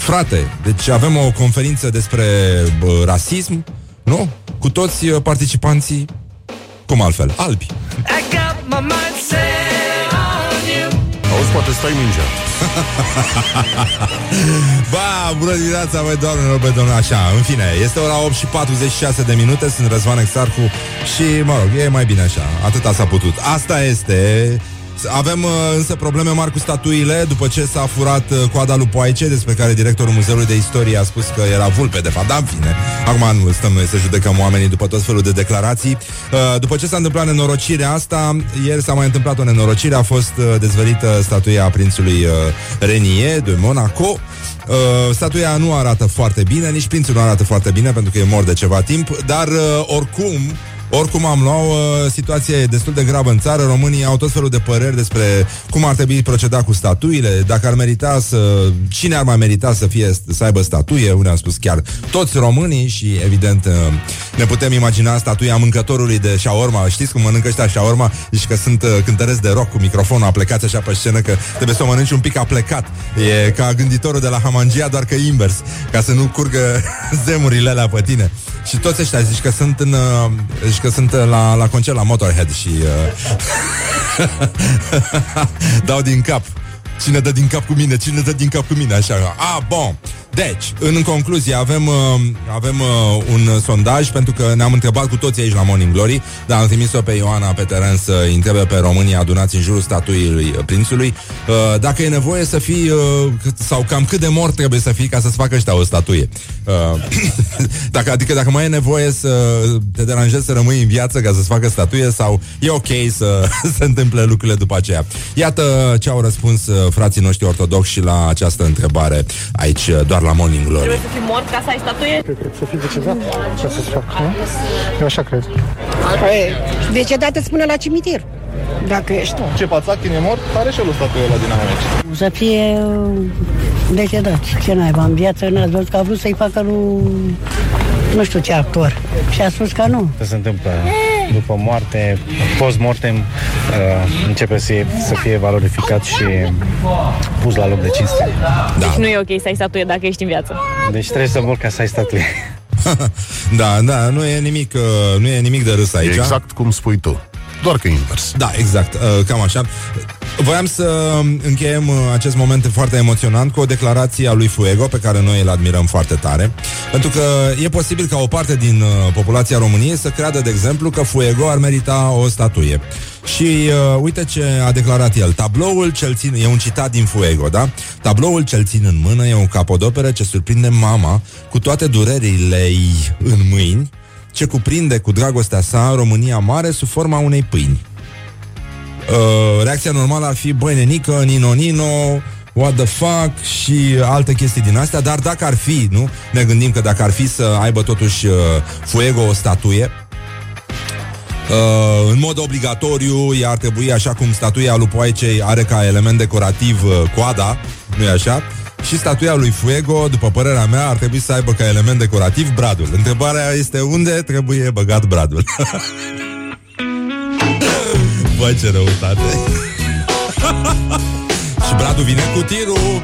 Frate, deci avem o conferință despre bă, rasism, nu? Cu toți uh, participanții, cum altfel, albi. I got my mind set on you. Auzi, poate stai mingea. [laughs] Ba, bună dimineața, băi, doamnelor, băi, domnule, așa, în fine, este ora 8 și 46 de minute, sunt Răzvan Exarcu și, mă rog, e mai bine așa, atâta s-a putut. Asta este... Avem uh, însă probleme mari cu statuile după ce s-a furat uh, coada lui Poaice, despre care directorul Muzeului de Istorie a spus că era vulpe, de fapt, da, în fine. Acum nu stăm noi să judecăm oamenii după tot felul de declarații. Uh, după ce s-a întâmplat nenorocirea asta, ieri s-a mai întâmplat o nenorocire, a fost uh, dezvălită statuia prințului uh, Renier de Monaco. Uh, statuia nu arată foarte bine, nici prințul nu arată foarte bine pentru că e mort de ceva timp, dar uh, oricum oricum am luat, uh, situația e destul de gravă în țară. Românii au tot felul de păreri despre cum ar trebui proceda cu statuile, dacă ar merita să... Cine ar mai merita să fie să aibă statuie? Unde am spus chiar toți românii și, evident, uh, ne putem imagina statuia mâncătorului de shawarma. Știți cum mănâncă ăștia shawarma? Deci că sunt uh, cântăresc de rock cu microfonul aplecat așa pe scenă, că trebuie să o mănânci un pic aplecat. E ca gânditorul de la Hamangia, doar că invers, ca să nu curgă [laughs] zemurile alea pe tine. Și toți ăștia zici că sunt în, uh, zici că sunt uh, la, la concert la Motorhead și uh, [laughs] dau din cap. Cine dă din cap cu mine? Cine dă din cap cu mine? Așa. A, bun. Deci, în concluzie, avem, uh, avem uh, un sondaj pentru că ne-am întrebat cu toții aici la Morning Glory, dar am trimis-o pe Ioana pe teren să întrebe pe românii adunați în jurul statuii uh, prințului uh, dacă e nevoie să fii uh, cât- sau cam cât de mort trebuie să fii ca să-ți facă ăștia o statuie. Uh, [coughs] dacă, adică dacă mai e nevoie să te deranjezi să rămâi în viață ca să-ți facă statuie sau e ok să [laughs] se întâmple lucrurile după aceea. Iată ce au răspuns uh, frații noștri ortodoxi la această întrebare aici uh, doar la Morning Glory. Trebuie să fii mort ca să ai statuie? Să fii decezat ca să-ți fac, nu? Eu așa cred. Decedat îți spune la cimitir. Dacă ești. Ce Pațachin e mort, are și el o statuie la Dinamo Să fie uh, decedat. Ce naiba, în viață n-ați văzut că a vrut să-i facă lui nu știu ce actor. Și a spus că nu. Ce se întâmplă după moarte, post-mortem, uh, începe să, fie, să fie valorificat și pus la loc de cinste. Da. Deci nu e ok să ai statuie dacă ești în viață. Deci trebuie să mor ca să ai statuie. [laughs] da, da, nu e nimic, uh, nu e nimic de râs aici. E exact cum spui tu. Doar că invers. Da, exact, uh, cam așa. Voiam să încheiem uh, acest moment foarte emoționant cu o declarație a lui Fuego, pe care noi îl admirăm foarte tare, pentru că e posibil ca o parte din uh, populația României să creadă, de exemplu, că Fuego ar merita o statuie. Și uh, uite ce a declarat el. Tabloul cel țin, e un citat din Fuego, da? Tabloul cel țin în mână e un capodoperă ce surprinde mama cu toate durerile ei în mâini, ce cuprinde cu dragostea sa România mare sub forma unei pâini. Uh, reacția normală ar fi, băi, nenică, nino, nino, what the fuck și alte chestii din astea, dar dacă ar fi, nu? Ne gândim că dacă ar fi să aibă totuși uh, Fuego o statuie, Uh, în mod obligatoriu, ea ar trebui, așa cum statuia lui Poaicei are ca element decorativ uh, coada, nu e așa? Și statuia lui Fuego, după părerea mea, ar trebui să aibă ca element decorativ bradul. Întrebarea este unde trebuie băgat bradul. [laughs] Bă, ce răutate [laughs] Și Bradu vine cu tirul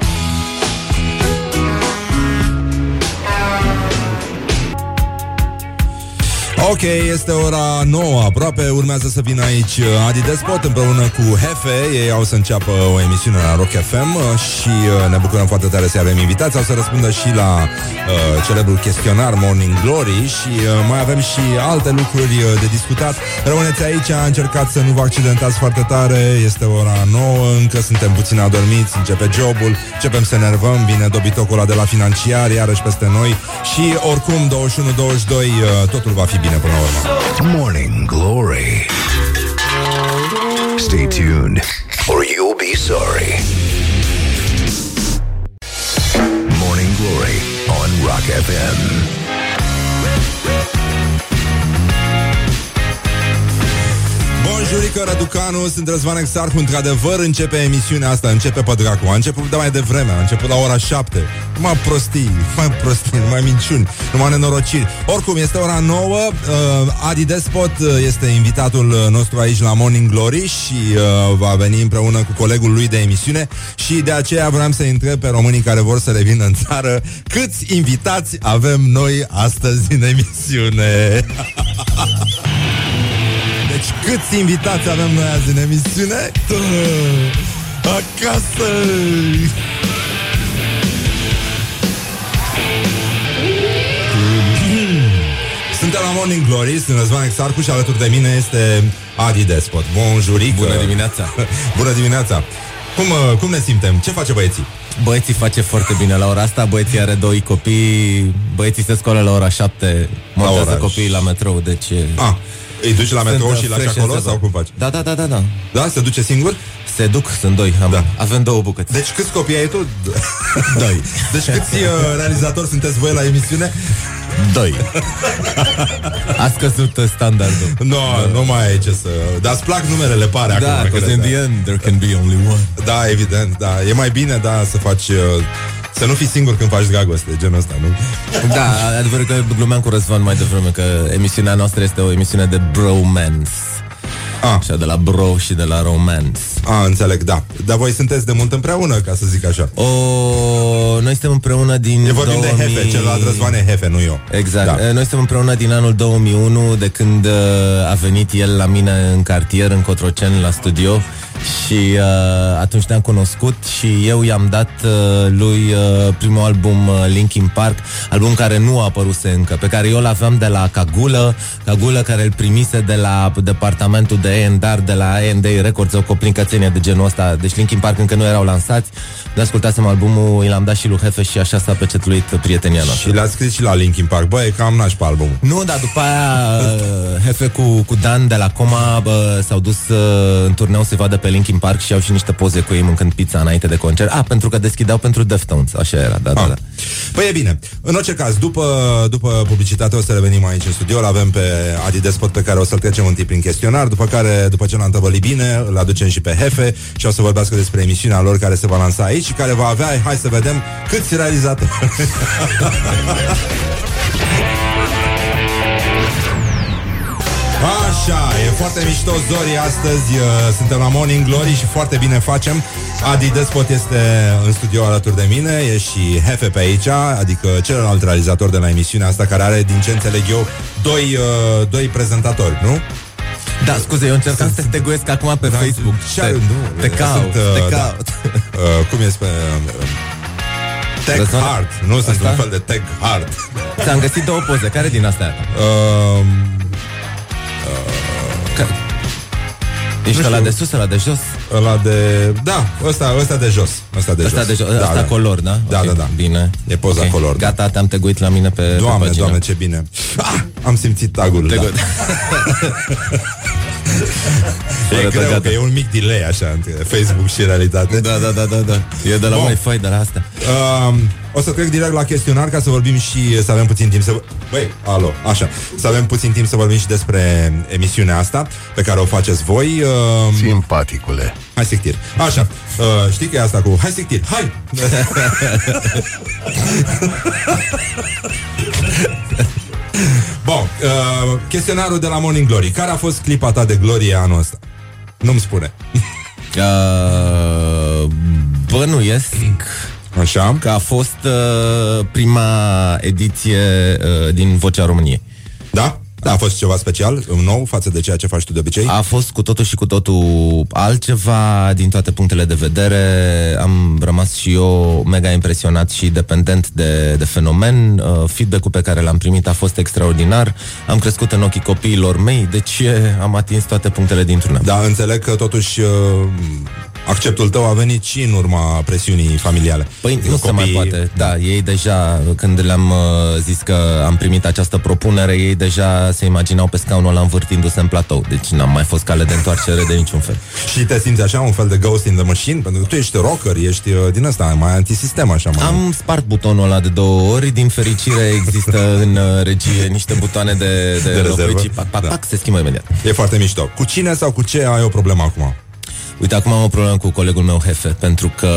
Ok, este ora 9 aproape. Urmează să vină aici uh, Adi Despot Împreună cu Hefe. Ei au să înceapă o emisiune la Rock FM uh, Și uh, ne bucurăm foarte tare să avem invitați. Au să răspundă și la uh, celebrul chestionar Morning Glory Și uh, mai avem și alte lucruri uh, de discutat. Rămâneți aici, încercați să nu vă accidentați foarte tare. Este ora 9 Încă suntem puțin adormiți Începe jobul Începem să nervăm Vine dobitocul ăla de la financiar Iarăși peste noi. Și oricum 21-22 uh, Totul va fi bine la urmă Morning Glory. Stay tuned, or you'll be sorry. Morning Glory on Rock FM. Bonjurică, Răducanu, sunt Răzvan Exarhu Într-adevăr începe emisiunea asta Începe pe dracu, a început de mai devreme A început la ora 7 Numai prostii, numai prostii, numai minciuni Numai nenorociri. Oricum, este ora 9 uh, Adi Despot uh, este invitatul uh, nostru aici la Morning Glory Și uh, va veni împreună cu colegul lui de emisiune Și de aceea vreau să întreb pe românii care vor să revină în țară Câți invitați avem noi astăzi în emisiune? [laughs] Deci câți invitați avem noi azi în emisiune? Tă, Acasă! Suntem la Morning Glory, sunt Răzvan Exarcu și alături de mine este Adi Despot. Bonjurică! Bună dimineața! [laughs] Bună dimineața! Cum, uh, cum ne simtem? Ce face băieții? Băieții face foarte bine la ora asta Băieții are doi copii Băieții se scoală la ora 7 Montează oraș copiii la metrou Deci Ah, îi duci la Sunt, metrou uh, și lași fresh acolo and sau cum faci? Da, da, da, da, da Da? Se duce singur? Se duc, sunt doi am, da. Avem două bucăți Deci câți copii ai tu? [laughs] Doi Deci câți uh, realizatori sunteți voi la emisiune? Doi A scăzut uh, standardul Nu, no, nu mai e ce să... Dar îți plac numerele, pare Da, acum. because in the end there can be only one Da, evident, da. E mai bine, da, să faci... Uh, să nu fii singur când faci dragoste, genul ăsta, nu? Da, adevărul că glumeam cu Răzvan mai devreme Că emisiunea noastră este o emisiune de bromance Ah. Așa, de la bro și de la romance A, înțeleg, da. Dar voi sunteți de mult împreună, ca să zic așa. O, noi suntem împreună din E vorbim 2000... de Hefe, celălalt Răzvan e Hefe, nu eu. Exact. Da. Da. Noi suntem împreună din anul 2001, de când uh, a venit el la mine în cartier, în Cotroceni, la studio și uh, atunci ne-am cunoscut și eu i-am dat uh, lui uh, primul album uh, Linkin Park, album care nu a apăruse încă, pe care eu l-aveam de la Cagulă, Cagulă care îl primise de la departamentul de A&R, de la A&A Records, o coplincățenie de genul ăsta, deci Linkin Park încă nu erau lansați, ne ascultasem albumul, i l-am dat și lui Hefe și așa s-a pecetluit prietenia noastră. Și l-ați scris și la Linkin Park. Bă, e cam naș pe albumul. Nu, dar după aia uh, Hefe cu, cu Dan de la Coma bă, s-au dus uh, în turneu să vadă pe Linkin Park și au și niște poze cu ei mâncând pizza înainte de concert. Ah, pentru că deschideau pentru Deftones, așa era, da, da, Ah. da. Păi e bine. În orice caz, după, după publicitate o să revenim aici în studio. Îl avem pe Adi Despot pe care o să-l trecem un tip prin chestionar, după care, după ce l-am tăvălit bine, îl aducem și pe Hefe și o să vorbească despre emisiunea lor care se va lansa aici și care va avea, hai să vedem, câți realizatori. Așa, e foarte mișto Zori astăzi uh, Suntem la Morning Glory și foarte bine facem Adi Despot este în studio alături de mine E și Hefe pe aici Adică celălalt realizator de la emisiunea asta Care are, din ce înțeleg eu, doi, uh, doi prezentatori, nu? Da, scuze, eu încercam să te teguiesc acum pe Facebook. Ce, te, nu, te caut, sunt, uh, te da. caut. Uh, cum este pe... Uh, Tech Răzvan? Hard, nu sunt Asta? un fel de Tech Hard Ți-am găsit două poze, care din astea? uh, Ești nu ăla știu. de sus, ăla de jos? Ăla de... Da, ăsta, ăsta de jos Ăsta de Ăsta jos, de jos, da, ăsta da. color, da? Da, Ok, da, da Bine. E poza Ok, color, da. Gata, te-am teguit la mine pe, pe Doamne, pagină. doamne, ce bine ah, Am simțit tagul Te da. gând- [laughs] E Fără greu, tăgată. că e un mic delay așa Între Facebook și realitate Da, da, da, da, da. E de la Bun. Wi-Fi, de la asta. Um, o să trec direct la chestionar ca să vorbim și să avem puțin timp să... Băi, alo, așa. Să avem puțin timp să vorbim și despre emisiunea asta pe care o faceți voi. Um, Simpaticule. Hai, Sictir. Așa. Uh, știi că e asta cu... Hai, Sictir, hai! Bun, uh, chestionarul de la Morning Glory. Care a fost clipa ta de glorie anul ăsta? Nu-mi spune. Uh, bănuiesc Așa. că a fost uh, prima ediție uh, din Vocea României. Da? Da. A fost ceva special, nou, față de ceea ce faci tu de obicei? A fost cu totul și cu totul altceva din toate punctele de vedere. Am rămas și eu mega impresionat și dependent de, de fenomen. Uh, feedback-ul pe care l-am primit a fost extraordinar. Am crescut în ochii copiilor mei, deci e, am atins toate punctele dintr-una. Da, înțeleg că totuși uh, acceptul tău a venit și în urma presiunii familiale. Păi nu se mai poate. Da, ei deja, când le-am uh, zis că am primit această propunere, ei deja se imaginau pe scaunul ăla învârtindu-se în platou. Deci n-am mai fost cale de întoarcere de niciun fel. [laughs] Și te simți așa, un fel de ghost in the machine? Pentru că tu ești rocker, ești uh, din ăsta, mai antisistem așa. Mai... Am spart butonul ăla de două ori. Din fericire există [laughs] în uh, regie niște butoane de, de, De rezervă. locuici. Pac, pac, Da. pac, se schimbă imediat. E foarte mișto. Cu cine sau cu ce ai o problemă acum? Uite, acum am o problemă cu colegul meu Hefe, pentru că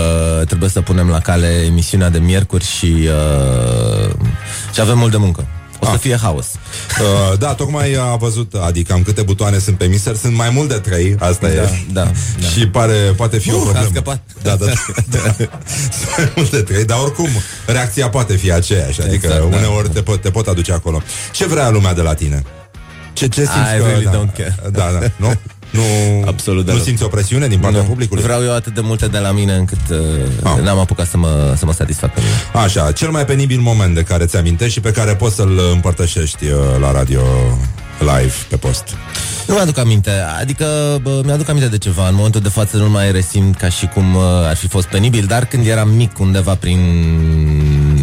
trebuie să punem la cale emisiunea de miercuri și, uh, și avem mult de muncă. O să Ah. fie haos. Uh, da, tocmai a văzut, adică am câte butoane sunt pe miser, sunt mai mult de trei, asta Da, e. da, [laughs] da. Și pare, poate fi o Uh, problemă. a scăpat. Da, da, [laughs] da. da. sunt mai mult de trei, dar oricum, reacția poate fi aceeași, adică Exact, da. uneori te, pot, te pot aduce acolo. Ce vrea lumea de la tine? Ce, ce simți I că... really da, don't care. Da, da, nu? [laughs] Nu, Absolut nu deloc. simți o presiune din partea Nu, publicului? Vreau eu atât de multe de la mine încât uh, Ah. n-am apucat să mă, să mă satisfac pe mine. Așa, cel mai penibil moment de care ți-amintești și pe care poți să-l împărtășești uh, la radio live pe post. Nu mi-aduc aminte, adică bă, mi-aduc aminte de ceva. În momentul de față nu mai resimt ca și cum uh, ar fi fost penibil, dar când eram mic, undeva prin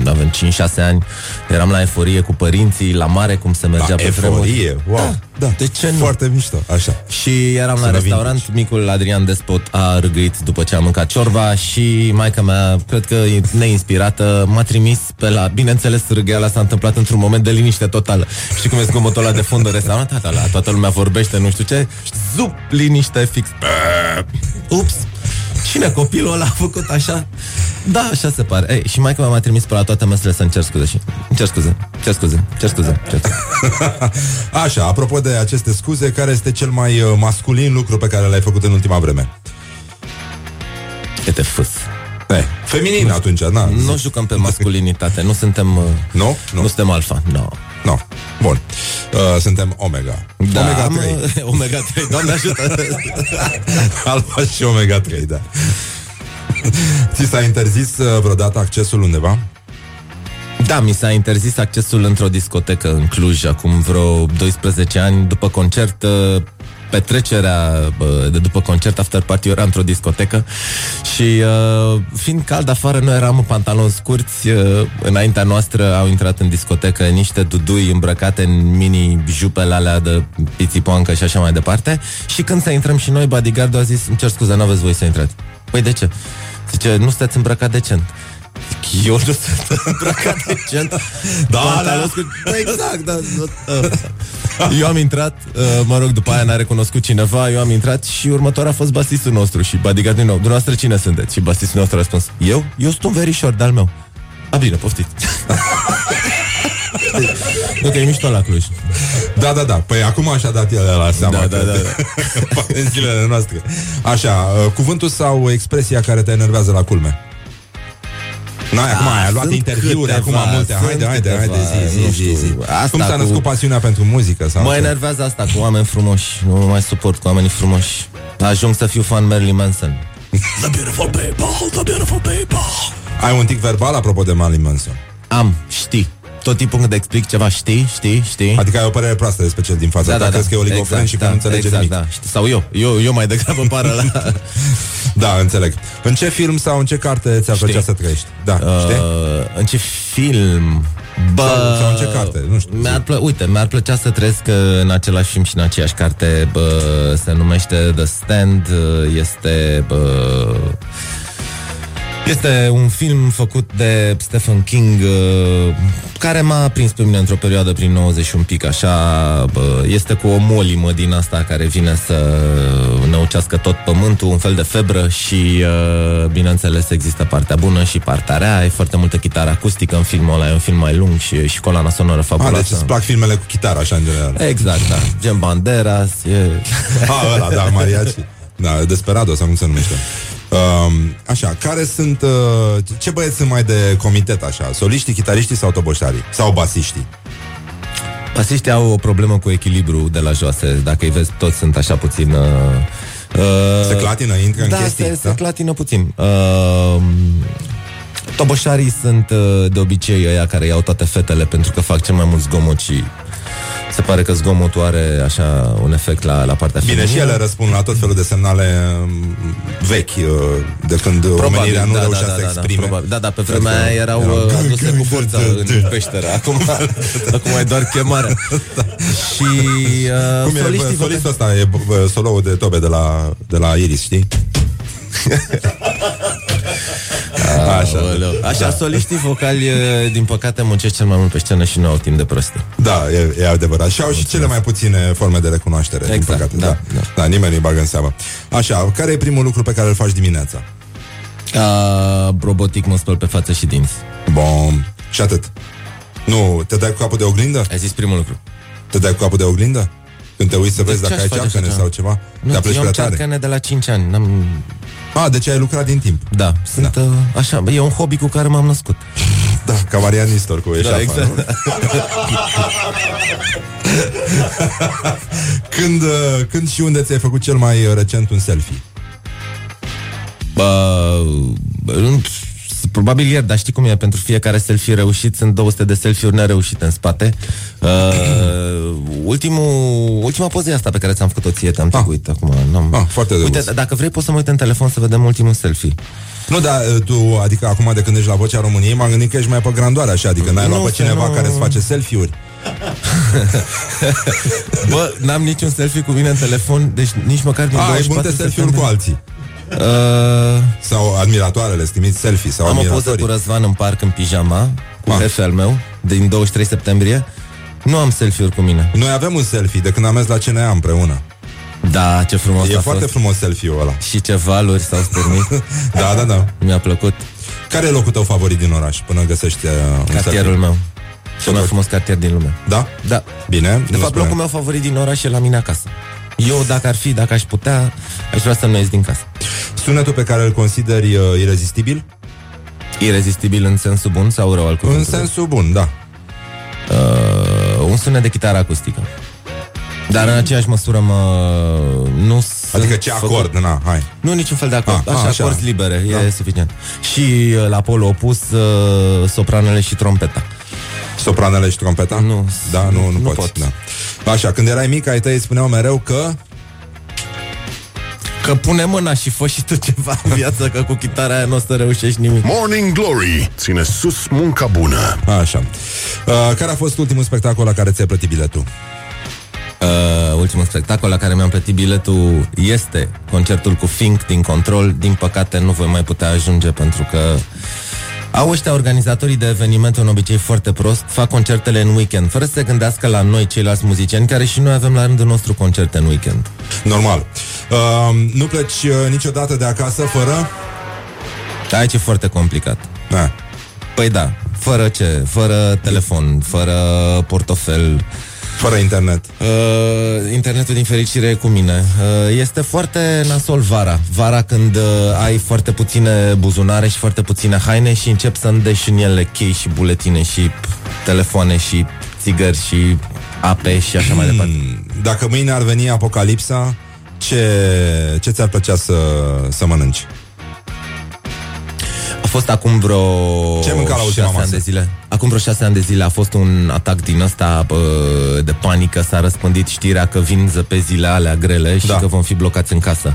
avem 5-6 ani, eram la euforie cu părinții, la mare, cum se mergea Da, pe vremuri. eforie, wow. Da, de ce nu? Foarte mișto, așa. Și eram la Sună restaurant, micul Adrian Despot a râgâit după ce a mâncat ciorba și maica mea, cred că e neinspirată, m-a trimis pe la... Bineînțeles, râgheala s-a întâmplat într-un moment de liniște totală. Și cum e zgomotul ăla de fund în restaurant? Da, da, la toată lumea vorbește, nu știu ce. Zup, liniște fix. Ups! Cine copilul ăla a făcut așa? Da, așa se pare. Ei, și maica mea m-a trimis pe la toate mesele să-mi cer scuze și... Îmi cer scuze, cer scuze, cer scuze, cer scuze. [laughs] Așa, apropo de aceste scuze, care este cel mai uh, masculin lucru pe care l-ai făcut în ultima vreme? E te fâs. E, feminin atunci, na. Nu jucăm pe masculinitate, nu suntem... uh, Nu? Nu, nu suntem alfa, nu. No. Nu. Bun. Uh, suntem Omega. Da, Omega am, 3. uh, Omega 3, doamne ajută! [laughs] Alfa și Omega 3, da. Ți s-a interzis uh, vreodată accesul undeva? Da, mi s-a interzis accesul într-o discotecă în Cluj acum vreo 12 ani după concert. uh, Petrecerea bă, de după concert, after party, era într-o discotecă și uh, fiind cald afară, noi eram în pantaloni scurți, uh, înaintea noastră au intrat în discotecă niște dudui îmbrăcate în mini jupele alea de pițipoancă și așa mai departe și când să intrăm și noi, bodyguardul a zis, îmi cer scuze, n-aveți voi să intrați. Păi de ce? Zice, nu sunteți îmbrăcat decent. Zic, Eu nu sunt îmbrăcat decent. Da, Pantaloni da. scurți. Da, exact, da. [laughs] Eu am intrat, uh, mă rog, după aia n-a recunoscut cineva, eu am intrat și următoarea a fost basistul nostru și bodyguard din nou, dumneavoastră cine sunteți? Și basistul nostru a răspuns, eu? Eu sunt un verișor de-al meu. A, bine, poftiți. nu, că e mișto la Cluj. Da, da, da. Păi acum și-a dat el la seama. Da, da, că- da, Poate [laughs] în zilele noastre. Așa, uh, cuvântul sau expresia care te enervează la culme? N-ai, acum ai luat sunt interviuri, câteva, acum multe. sunt Haide, haide, câteva, haide, zi, nu zi, zi, știu, zi. asta Cum s-a cu- născut pasiunea pentru muzică? Sau Mă ce? enervează asta cu oameni frumoși. Nu mai suport cu oamenii frumoși. Ajung să fiu fan Marilyn Manson. [laughs] The beautiful people, the beautiful people. Ai un tic verbal apropo de Marilyn Manson? Am, știi. Tot timpul când explic ceva, știi, știi, știi. Adică ai o părere proastă despre cel din fața ta, crezi că e oligofren și că nu înțelege exact, nimic. Da. Știi, Sau eu, eu, eu mai degrabă [laughs] pară la... [laughs] Da, înțeleg. În ce film sau în ce carte ți-ar plăcea să trăiești? Da, știi? Uh, în ce film? Bă, Sau- sau în ce carte? Nu știu, Mi-ar plă- uite, mi-ar plăcea să trăiesc uh, în același film și în aceeași carte. Bă, se numește The Stand. uh, Este... Bă, este un film făcut de Stephen King uh, care m-a prins pe mine într-o perioadă prin 90 și un pic așa. Bă, este cu o molimă din asta care vine să năucească tot pământul, un fel de febră și uh, bineînțeles există partea bună și partea rea. E foarte multă chitară acustică în filmul ăla, e un film mai lung și, și coloana sonoră A, fabuloasă. deci îți plac filmele cu chitară, așa, în general. Exact, da. Gen Banderas, e... A, ăla, da, mariachi. Da, Desperado sau cum se numește. Uh, așa, care sunt uh, Ce băieți sunt mai de comitet așa Soliștii, chitariștii sau toboșarii? Sau basiștii? Basiștii au o problemă cu echilibru de la joase Dacă îi vezi, toți sunt așa puțin uh, uh, Se clatină, intră în da, chestii, se, da? se clatină puțin uh, Toboșarii sunt uh, de obicei ăia care iau toate fetele Pentru că fac cel mai mult zgomot și se pare că zgomotul are așa un efect la, la partea Bine, feminină. și ele răspund la tot felul de semnale um, vechi uh, De când omenirea nu da, reușea da, să da, exprime Da, probabil. da, da, pe vremea Cred că aia erau erau- uh, aduse cu forța în peșteră. [laughs] Acum, acum e doar chemarea. [laughs] Și uh, Cum e, soliștii bă, solistul ăsta e bă, soloul de tobe de la, de la Iris, știi? [laughs] Așa, Așa, soliștii vocali, uh, din păcate, muncesc cel mai mult pe scenă și nu au timp de prostie. Da, e, e adevărat. Și au și cele mai puține forme de recunoaștere, Exact, din păcate. da, Da, da. da, nimeni nu-i bagă în seamă. Așa, care e primul lucru pe care îl faci dimineața? Uh, robotic mă spăl pe față și dinți. Bom. Și atât. Nu, te dai cu capul de oglindă? Ai zis primul lucru. Te dai cu capul de oglindă? Când te uiți să De vezi ce dacă aș ai face cearcăne așa sau ceva? Nu, Te apleci eu am prea tare? cearcăne de la 5 ani. N-am... A, deci ai lucrat din timp. Da, sunt da. Uh, așa, e un hobby cu care m-am născut. [laughs] Da, ca Marian Nistor cu eșafa, Da, exact. nu? [laughs] când, uh, când și unde ți-ai făcut cel mai uh, recent un selfie? Bă, nu- probabil ieri, dar știi cum e, pentru fiecare selfie reușit sunt 200 de selfie-uri nereușite în spate. Uh, [clears throat] ultimul, ultima poză e asta pe care ți-am făcut-o ție, te-am trecut acum. N-am... Ah, foarte Uite, drăguț. dacă vrei poți să mă uit în telefon să vedem ultimul selfie. Nu, dar uh, tu, adică acum de când ești la Vocea României, m-am gândit că ești mai pe grandoare așa, adică n-ai Nu, luat pe să cineva nu- care îți face selfie-uri. [laughs] Bă, n-am niciun selfie cu mine în telefon, deci nici măcar din A, ai 24 multe selfie-uri cu septembrie. alții. Uh, Sau admiratoarele, îți trimiți selfie sau am o poză admiratorii. cu Răzvan în parc în pijama, cu Ah. șeful al meu, din 23 septembrie. Nu am selfie-uri cu mine. Noi avem un selfie de când am mers la CNA împreună. Da, ce frumos E a foarte fost. frumos selfie-ul ăla. Și ce valuri s-au stârnit. [laughs] Da, da, da. Mi-a plăcut. Care e locul tău favorit din oraș până găsești uh, un Cartierul selfie? meu. Cel mai frumos cartier din lume. Da? Da. Bine. De nu fapt, spune. locul meu favorit din oraș e la mine acasă. Eu, dacă ar fi, dacă aș putea, aș vrea să nu ies din casă. Sunetul pe care îl consideri uh, irezistibil? Irezistibil în sensul bun sau rău al În cuvântului? sensul bun, da. Uh, un sunet de chitară acustică. Dar în aceeași măsură mă... Nu Adică sunt ce făcut- acord, na, hai. Nu, niciun fel de acord. Ah, așa, ah, așa. acorzi libere, Da. e suficient. Și uh, la polul opus, uh, sopranele și trompeta. Sopranele și trompeta? Nu. Da, nu, nu, Nu poți. pot. Da. Așa, când erai mic, ai tăi spuneau mereu că... Că pune mâna și fă și tu ceva în viață, că cu chitara aia nu o să reușești nimic. Morning Glory ține sus munca bună. Așa. Uh, care a fost ultimul spectacol la care ți-ai plătit biletul? Uh, ultimul spectacol la care mi-am plătit biletul este concertul cu Fink din Control. Din păcate nu voi mai putea ajunge pentru că au ăștia organizatorii de evenimente un obicei foarte prost, fac concertele în weekend, fără să se gândească la noi, ceilalți muzicieni, care și noi avem la rândul nostru concerte în weekend. Normal. Uh, nu pleci uh, niciodată de acasă fără... Aici e foarte complicat. Da. Păi da, fără ce? Fără telefon, fără portofel, Fără internet. Uh, internetul din fericire e cu mine. Uh, este foarte nasol vara. Vara când uh, ai foarte puține buzunare și foarte puține haine și încep să îndeși în ele chei și buletine și p- telefoane și țigări și ape și așa mai departe. Dacă mâine ar veni apocalipsa, ce, ce ți-ar plăcea să, să mănânci? A fost acum vreo Ce ai mâncat la ultima șase ani masă? de zile. Acum vreo șase ani de zile a fost un atac din ăsta bă, de panică. S-a răspândit știrea că vin zăpezile alea grele și Da. că vom fi blocați în casă.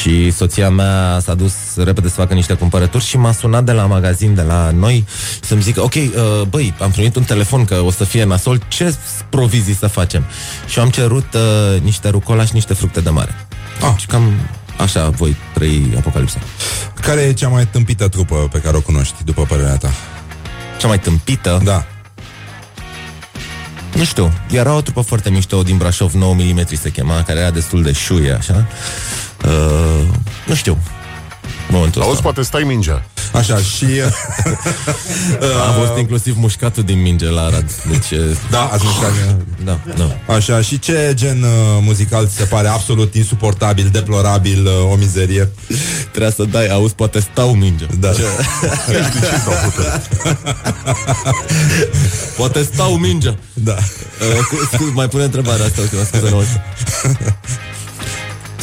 Și soția mea s-a dus repede să facă niște cumpărături și m-a sunat de la magazin de la noi să-mi zică, ok, uh, băi, am primit un telefon că o să fie nasol, ce provizii să facem? Și eu am cerut uh, niște rucola și niște fructe de mare. Ah. Și cam așa voi trăi apocalipsa. Care e cea mai tâmpită trupă pe care o cunoști, după părerea ta? Cea mai tâmpită? Da. Nu știu, era o trupă foarte mișto din Brașov, 9 mm se chema, care era destul de șuie, așa. Uh, nu știu. Momentul Auzi, ăsta. poate stai mingea. Așa, și... [laughs] A fost inclusiv mușcatul din minge la Arad. Deci, Da, ați mușcat. Da, da. Așa, și ce gen uh, muzical ți se pare absolut insuportabil, deplorabil, uh, o mizerie? Trebuie să dai, auzi, poate stau minge. Da. [laughs] Poate stau mingea. Da. Uh, cu- scu- mai pune întrebarea asta, ultima, scuze, nu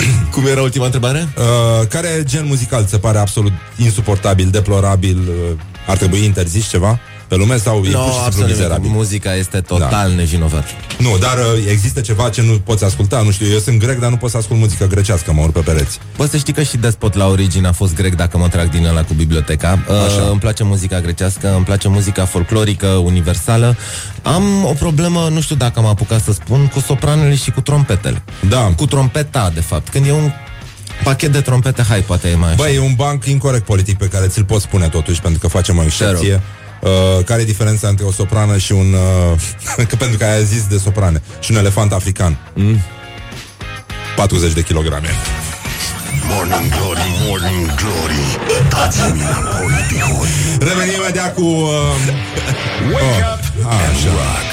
[clears throat] Cum era ultima întrebare? Uh, care gen muzical ți se pare absolut insuportabil, deplorabil, uh, ar trebui interzis ceva pe lume sau e pur și No, simplu absolut. mizerabil? Muzica este total da. nevinovat. Nu, dar uh, există ceva ce nu poți asculta, nu știu, eu sunt grec, dar nu pot să ascult muzică grecească, mă urc pe pereți. Bă, să știi că și Despot la origine a fost grec dacă mă trag din ăla cu biblioteca. Așa. Uh, îmi place muzica grecească, îmi place muzica folclorică, universală. Am o problemă, nu știu dacă am apucat să spun, cu sopranele și cu trompetele. Da. Cu trompeta, de fapt. Când e un pachet de trompete, hai, poate e mai așa. Băi, e un banc incorrect politic pe care ți-l pot spune totuși, pentru că facem o excepție. Uh, care e diferența între o soprană și un... Uh, [laughs] că pentru că ai zis de soprane. Și un elefant african. Mm. 40 de kilograme. Morning Glory, Morning Glory Dați-mi înapoi, dihori Revenim imediat cu... Uh, Wake oh, up așa. and rock.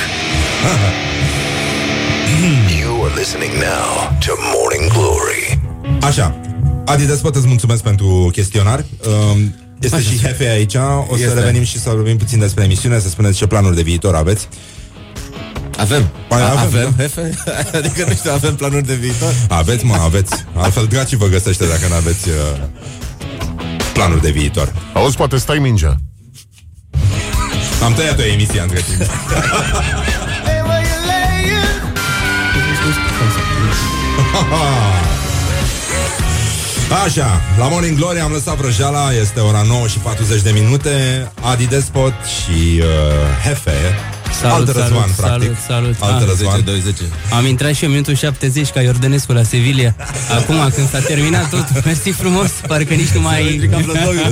[laughs] you are listening now to Morning Glory. Așa. Adi Despot, îți mulțumesc pentru chestionar. Um, este Așa. și Hefe aici. O să Este. revenim și să vorbim puțin despre emisiune, să spuneți ce planuri de viitor aveți. Avem. Mai A- avem, avem, da. hefe? [laughs] adică nu știu, avem planuri de viitor? Aveți, mă, aveți. Altfel, dracii vă găsește dacă nu aveți uh, planuri de viitor. Auzi, poate stai mingea Am tăiat o emisie între timp. [laughs] Așa, la Morning Glory am lăsat vrăjeala Este ora 9 și 40 de minute Adi Despot și uh, Hefe Salut, Alt Răzvan, salut, practic salut, salut. Alt Ah, Răzvan 10, 10. Am intrat și în minutul 70 ca Iordănescu la Sevilla. Acum, când s-a terminat tot, [laughs] mersi frumos, parcă nici nu mai... [laughs]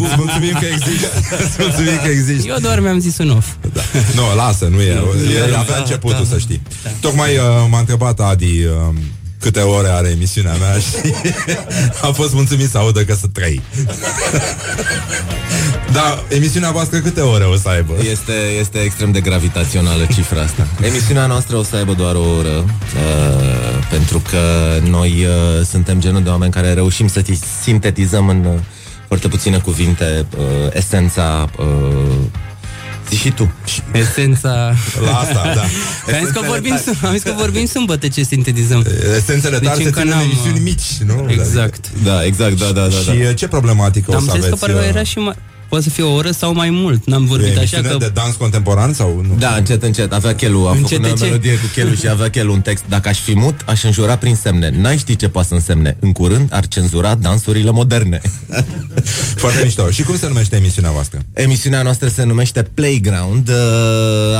Îți mulțumim că existi Îți mulțumim că existi Eu doar mi-am zis un off. da. Nu, lasă, nu e El avea Da, începutul, da. să știi Tocmai uh, m-a întrebat Adi uh, câte ore are emisiunea mea și [laughs] a fost mulțumit să audă că sunt trei. [laughs] da, emisiunea voastră câte ore o să aibă? Este, este extrem de gravitațională cifra asta. Emisiunea noastră o să aibă doar o oră, uh, pentru că noi uh, suntem genul de oameni care reușim să ti- sintetizăm în uh, foarte puține cuvinte uh, esența uh, Zi și tu. Esența... La asta, da. [laughs] Că am zis că vorbim, am zis că vorbim sâmbătă ce sintetizăm. Esențele tale se încă țin în n-am, emisiuni uh, mici, nu? Exact. Da, exact, da, da, da. Și da. uh, ce problematică o Am să zis aveți? că parcă uh, era și mai... Poate să fie o oră sau mai mult. N-am vorbit e așa emisiune că... de dans contemporan sau nu? Da, încet, încet. Avea Chelu, am Încet, făcut o încet. melodie cu Chelu și avea Chelu un text. Dacă aș fi mut, aș înjura prin semne. N-ai ști ce poate să însemne. În curând ar cenzura dansurile moderne. [laughs] Foarte mișto. Și cum se numește emisiunea voastră? Emisiunea noastră se numește Playground. Uh,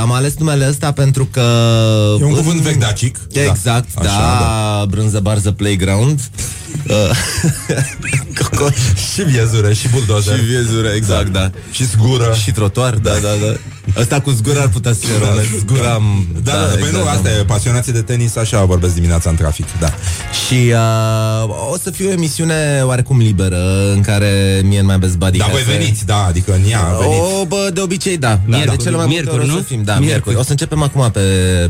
am ales numele ăsta pentru că... E un cuvânt vechi dacic. Exact, Da. da, Așa, da, da. brânză, barză, playground. [laughs] Uh, Și viezură, și buldozer. și viezură, exact, da. Și zgură. Și trotuar, da, da, da. Asta cu zgură ar putea să fie românesc. Zgura am... Da, da, da păi nu, asta e, pasionații de tenis așa vorbesc dimineața în trafic, da. Și uh, o să fie o emisiune oarecum liberă în care mie în mai best buddy Dar voi Cafe- veniți, da, adică în ea veniți. O, bă, de obicei, da. da, Miercuri, de cele mai multe miercuri, ori o nu? să fim, da, Miercuri. miercuri. O să începem acum pe,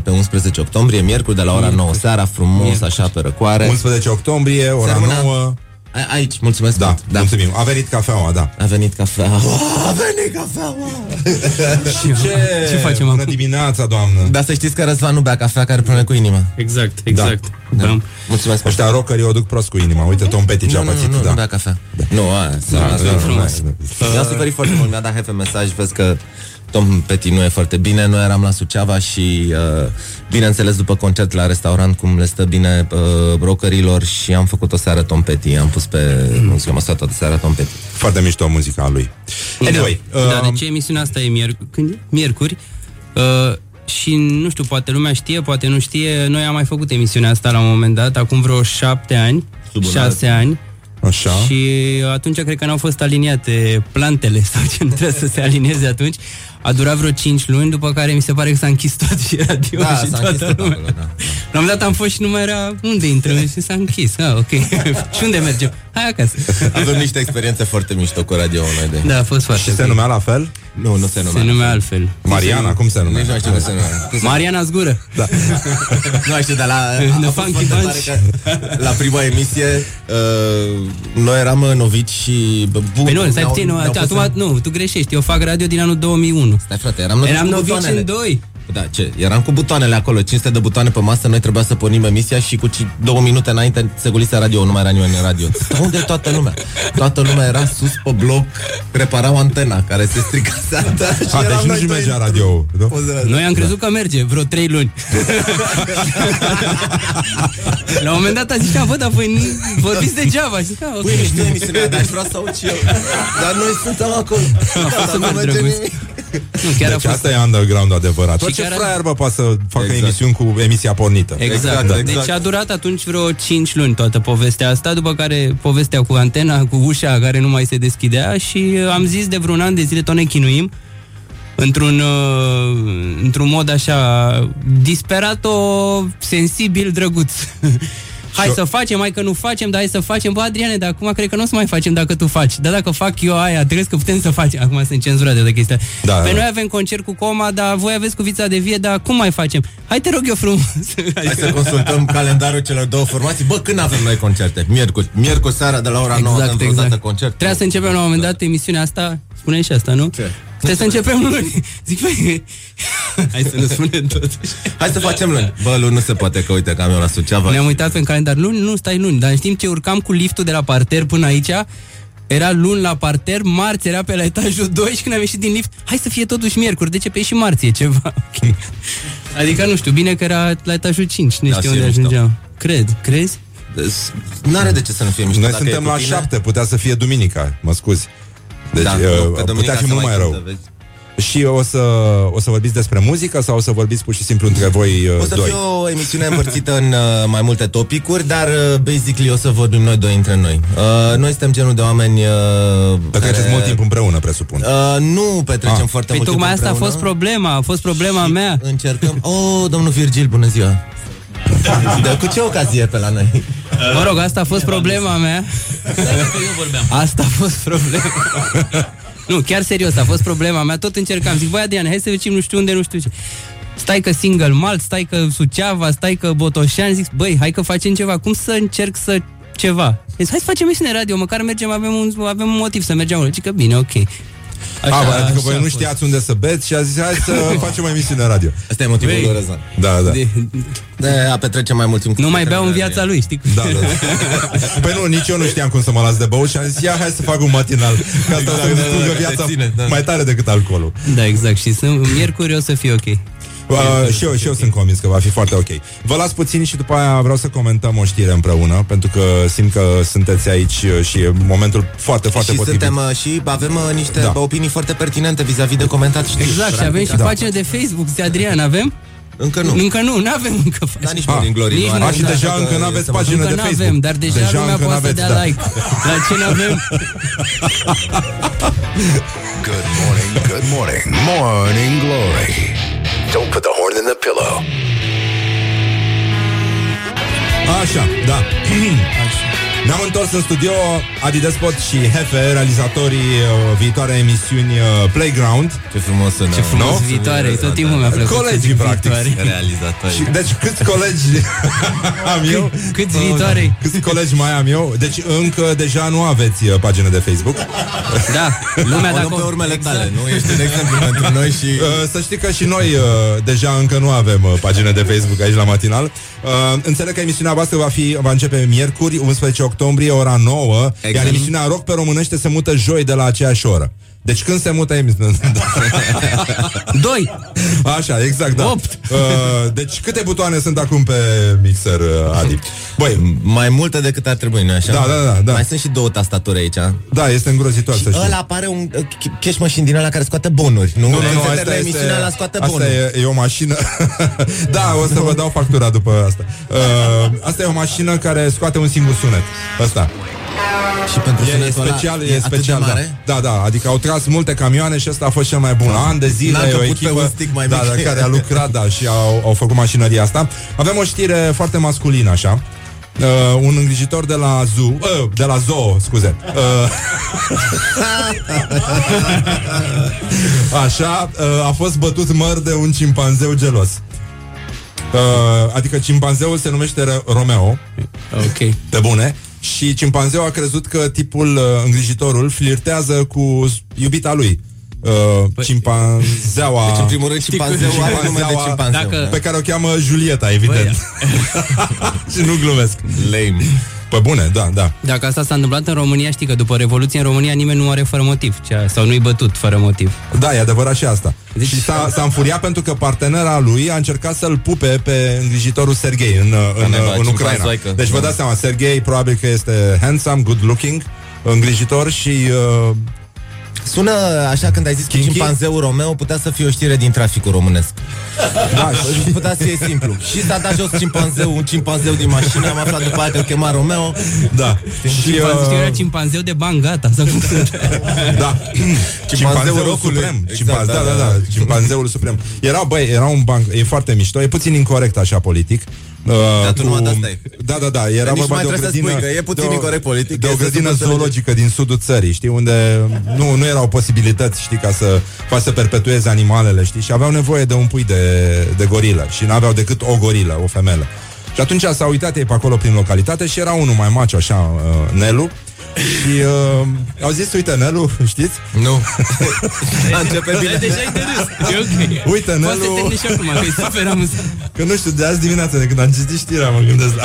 pe 11 octombrie, miercuri, de la ora 9 seara, frumos, Miercuri. așa, pe răcoare. 11 octombrie, ora Sărbuna. 9. A- Aici, mulțumesc Da, mult. da, mulțumim. A venit cafeaua, da. A venit cafea. A venit cafeaua. Și ce, ce facem Bună acum? dimineața, doamnă. Dar să știți că Răzvan nu bea cafea care pune cu inima. Exact, exact. Da. Da. Mulțumesc foarte Ăștia rockerii o duc prost cu inima. Uite, Tom Petty ce a nu, nu, pățit, nu, da. nu bea cafea. Nu, aia, Da, da, da, da, da, frumos. da. Mi-a suferit foarte mult, mi-a dat hefe mesaj, vezi că Tom Petty nu e foarte bine, noi eram la Suceava și, uh, bineînțeles, după concert la restaurant, cum le stă bine uh, rockerilor și am făcut o seară Tom Petty, am pus pe muzică, am stat toată seara Tom Petty. Foarte mișto muzica a lui. Anyway, da, da, uh, deci emisiunea asta e miercuri, când e? miercuri uh, și nu știu, poate lumea știe, poate nu știe, noi am mai făcut emisiunea asta la un moment dat, acum vreo șapte ani, Sub un șase ani, Așa. și atunci cred că n-au fost aliniate plantele [laughs] sau ce nu trebuie să se alinieze atunci. A durat vreo 5 luni, după care mi se pare că s-a închis tot și [laughs] radio Da, și s-a toată închis tot lumea. acolo, da. La un moment dat am fost și nu mai era unde intrăm și s-a închis. Ah, ok. [laughs] și unde mergem? Hai acasă. Avem niște experiențe foarte mișto cu radio noi de. Da, a fost foarte Și se ok. numea la fel? Nu, nu se numea. Se numea altfel. Mariana, cum se numea? Nici nu știu cum se numea. [laughs] Mariana Zgură. Da. nu știu, dar la, The a fost Funky foarte Bunch. tare că la prima emisie uh, noi eram uh, novici și bă, bun, Păi nu, stai ne-au- puțin, nu, ne-au pus acum, în- nu, tu greșești. Eu fac radio din anul 2001. Stai frate, eram novici Eram cu novici butoanele. în doi. Da, ce? Eram cu butoanele acolo, 500 de butoane pe masă, noi trebuia să pornim emisia și cu ci- două minute înainte se gulise radio, nu mai era nimeni în radio. [laughs] Dar unde e toată lumea? Toată lumea era sus pe bloc, reparau antena care se stricase [laughs] asta. și A, eram deci noi nu-și doi mergea într-un- radio nu? Noi am crezut că merge vreo trei luni. [laughs] La un moment dat a zis, "Da, bă, dar voi nu vorbiți degeaba. Și zic, "Ah, ok." Păi, mișto emisiunea, dar aș vrea să aud și eu. Dar noi suntem acolo. A fost Dar super nu merge drăguț. Nimic. Nu, chiar a Deci fost asta e underground adevărat. Și Orice chiar a- fraier, bă, poate să facă Exact. emisiuni cu emisia pornită. Exact, Exact, exact, exact. Deci a durat atunci vreo 5 luni toată povestea asta, după care povestea cu antena, cu ușa care nu mai se deschidea și uh, am zis de vreun an de zile tot ne chinuim într-un, uh, într-un mod așa disperat-o, sensibil, drăguț. [laughs] Hai Și- să facem, hai că nu facem, dar hai să facem. Bă, Adriane, dar acum cred că nu o să mai facem dacă tu faci. Dar dacă fac eu aia, trebuie că putem să facem. Acum sunt cenzurate de chestia. Da, Pe da. noi avem concert cu coma, dar voi aveți cu vița de vie, dar cum mai facem? Hai te rog eu frumos. Hai să consultăm calendarul celor două formații. Bă, când avem noi concerte? Miercuri. Miercuri seara de la ora 9 avem Exact, vreodată exact. concert. Trebuia să începem la un moment dat emisiunea asta, spune și asta, nu? Ce? Trebuie să începem luni. Zic, băi, [laughs] hai să ne spunem totuși. Hai să facem luni. Bă, luni nu se poate că uite că am eu la Suceava. Ne-am uitat pe calendar. Luni, nu, stai luni. Dar în timp ce urcam cu liftul de la parter până aici, era luni la parter, marți era pe la etajul 2 și când am ieșit din lift, hai să fie totuși miercuri, de ce pe și marți e ceva. [laughs] Ok. Adică nu știu, bine că era la etajul 5, nu Da, știu și e unde mișto. ajungeam. Cred, crezi? Deci, N-are de ce să nu fie mișto Noi dacă suntem e cu la tine. șapte, putea să fie duminica, mă scuzi. Deci Da, uh, pe duminica putea fi se mult mai cântă, rău. vezi. Și o să, o să vorbiți despre muzică sau o să vorbiți pur și simplu între voi uh, O să doi? fie o emisiune împărțită în uh, mai multe topicuri, dar uh, basically o să vorbim noi doi între noi. Uh, noi suntem genul de oameni uh, Dar treceți mult timp împreună, presupun. Uh, nu petrecem Ah. foarte Păi mult tocmai timp asta a împreună. fost problema, a fost problema mea. Încercăm... Oh, domnul Virgil, bună ziua! Dar cu ce ocazie e pe la noi? Mă rog, asta a fost problema mea. Asta a fost problema. [laughs] Nu, chiar serios, a fost problema mea. Tot încercam. Zic, băi, Adrian, hai să vedem nu știu unde, nu știu ce. Stai că single malt, stai că Suceava, stai că Botoșani. Zic, băi, hai că facem ceva. Cum să încerc să ceva? Zic, hai să facem emisiune radio, măcar mergem, avem un, avem un motiv să mergem. Zic că bine, ok. Așa, A, adică așa voi a nu fost. știați unde să beți și a zis, hai să [laughs] [laughs] facem o emisiune radio. Asta e motivul Băi, lui Răzvan. Da, da. De, De a petrece mai mult timp cu nu mai prietenii beau în de viața lui, știi? Da, da, da. [laughs] Păi nu, nici eu nu știam cum să mă las de băut și am zis, ia hai să fac un matinal. Ca asta Da, să-mi da, distrugă da, viața te ține, da. mai tare decât alcoolul. Da, exact. Și sunt, miercuri o să fie ok. Uh, și, eu, și eu sunt convins că va fi foarte ok. Vă las puțin și după aia vreau să comentăm o știre împreună, pentru că simt că sunteți aici uh, și e momentul foarte, foarte și potrivit. suntem uh, și avem uh, niște Da. da. opinii foarte pertinente vis-a-vis de comentat știri. Exact, și avem și Da. pagină de Facebook. Zi, Adrian, avem? Încă nu. Încă nu, nu avem încă Da, pagină. nici Ah, Morning Glory nici nu are. nu, A, și Da, deja Așa încă că nu aveți este- pagină Încă de nu Facebook. avem, dar deja, Deja lumea încă poate să n-aveți, dea da. like. La ce nu avem? Good morning, good morning. Morning Glory. Don't put the horn in the pillow. Așa, da. [clears throat] Ne-am întors în studio Adi Despot și Hefe, realizatorii uh, viitoare emisiuni uh, Playground. Ce frumos sună. Ce frumos Nu? viitoare, tot timpul mi-a plăcut. să Colegii, zic practic. viitoare. [laughs] Realizatori. Și, deci câți colegi [laughs] am eu? Câți viitoare? Câți colegi mai am eu? Deci încă deja nu aveți uh, pagină de Facebook. Da, lumea O luăm dacă... pe urmele tale, nu? Ești un exemplu [laughs] pentru noi și... Uh, Să știi că și noi uh, deja încă nu avem uh, pagină de Facebook aici la matinal. Uh, Înțeleg că emisiunea voastră va, fi, va începe miercuri, 11 octombrie, ora 9, Exact. iar emisiunea Rock pe românește se mută joi de la aceeași oră. Deci când se mută emisiunea? Doi! Așa, exact, da. Opt. Uh, deci câte butoane sunt acum pe mixer, uh, Adi? Băi, Mai multe decât ar trebui, nu așa? Da, da, da, da. Mai sunt și două tastaturi aici. da, este îngrozitor Și să știi. ăla apare un uh, cash machine din ăla care scoate bonuri, nu? Nu, nu, nu, Când se asta termină este, emisiunea ăla scoate asta bonuri. e, e o mașină [laughs] Da, o să vă dau factura după asta uh, Asta e o mașină care scoate un singur sunet Asta Și pentru E, e sunetul ăla special, e e atât de special da. mare? da, da, adică au tras încercat multe camioane și ăsta a fost cel mai bun. An de zile, N-a e o căput pe echipă un stick mai da, mic. da, care a lucrat da, și au, au făcut mașinăria asta. Avem o știre foarte masculină, așa. Uh, un îngrijitor de la zoo, uh, de la zoo, scuze. Uh, [laughs] așa, uh, a fost bătut măr de un cimpanzeu gelos. Uh, adică cimpanzeul se numește Ro- Romeo. Ok. Pe bune. Și cimpanzeul a crezut că tipul uh, îngrijitorul flirtează cu iubita lui. Uh, cimpanzeaua Deci, în primul rând, cimpanzeul are nume de cimpanzeu. Dacă- Pe care o cheamă Julieta, evident [laughs] Și nu glumesc Lame. Pe bune, da, da Dacă asta s-a întâmplat în România, știi că după Revoluție în România nimeni nu are fără motiv. Cea, sau nu-i bătut fără motiv. Da, e adevărat și asta Deci- Și s-a, s-a înfuriat pentru că partenera lui a încercat să-l pupe pe îngrijitorul Sergei în, în, neva, în Ucraina cimpanzoică. Deci vă Da. dați seama, Sergei probabil că este handsome, good looking Îngrijitor și uh, Sună așa când ai zis că Kinky? cimpanzeul Romeo putea să fie o știre din traficul românesc. Da, și putea să fie simplu. Și s-a dat jos cimpanzeu, un cimpanzeu din mașină, am aflat după aia că îl chema Romeo. Da Și Cimpanzeu uh, era cimpanzeu de bani, gata. Să Da, [laughs] cimpanzeul rocului. suprem Exact, Cimpanze, da, da, da, da. da, cimpanzeul suprem Era, băi, era un banc, e foarte mișto E puțin incorrect așa politic uh, Dar tu numai de asta e. Da, da, da, era Nici vorba mai de o trebuie să grădină spui că e puțin de o- incorect politic, De o este grădină super zoologică din sudul țării Știi, unde nu, nu erau posibilități Știi, ca să faci să perpetueze animalele Știi, și aveau nevoie de un pui de, de gorilă Și n-aveau decât o gorilă, o femelă și atunci s-au uitat ei pe acolo prin localitate și era unul mai macho, așa, uh, Nelu, și uh, au zis, uite, Nelu, știți? Nu. [laughs] Începe bine. Deja ai de râs. E ok. Uite, Poate Nelu... să termini și acum, că e super amuzant. Că nu știu, de azi dimineața, de când am citit știrea, mă gândesc la...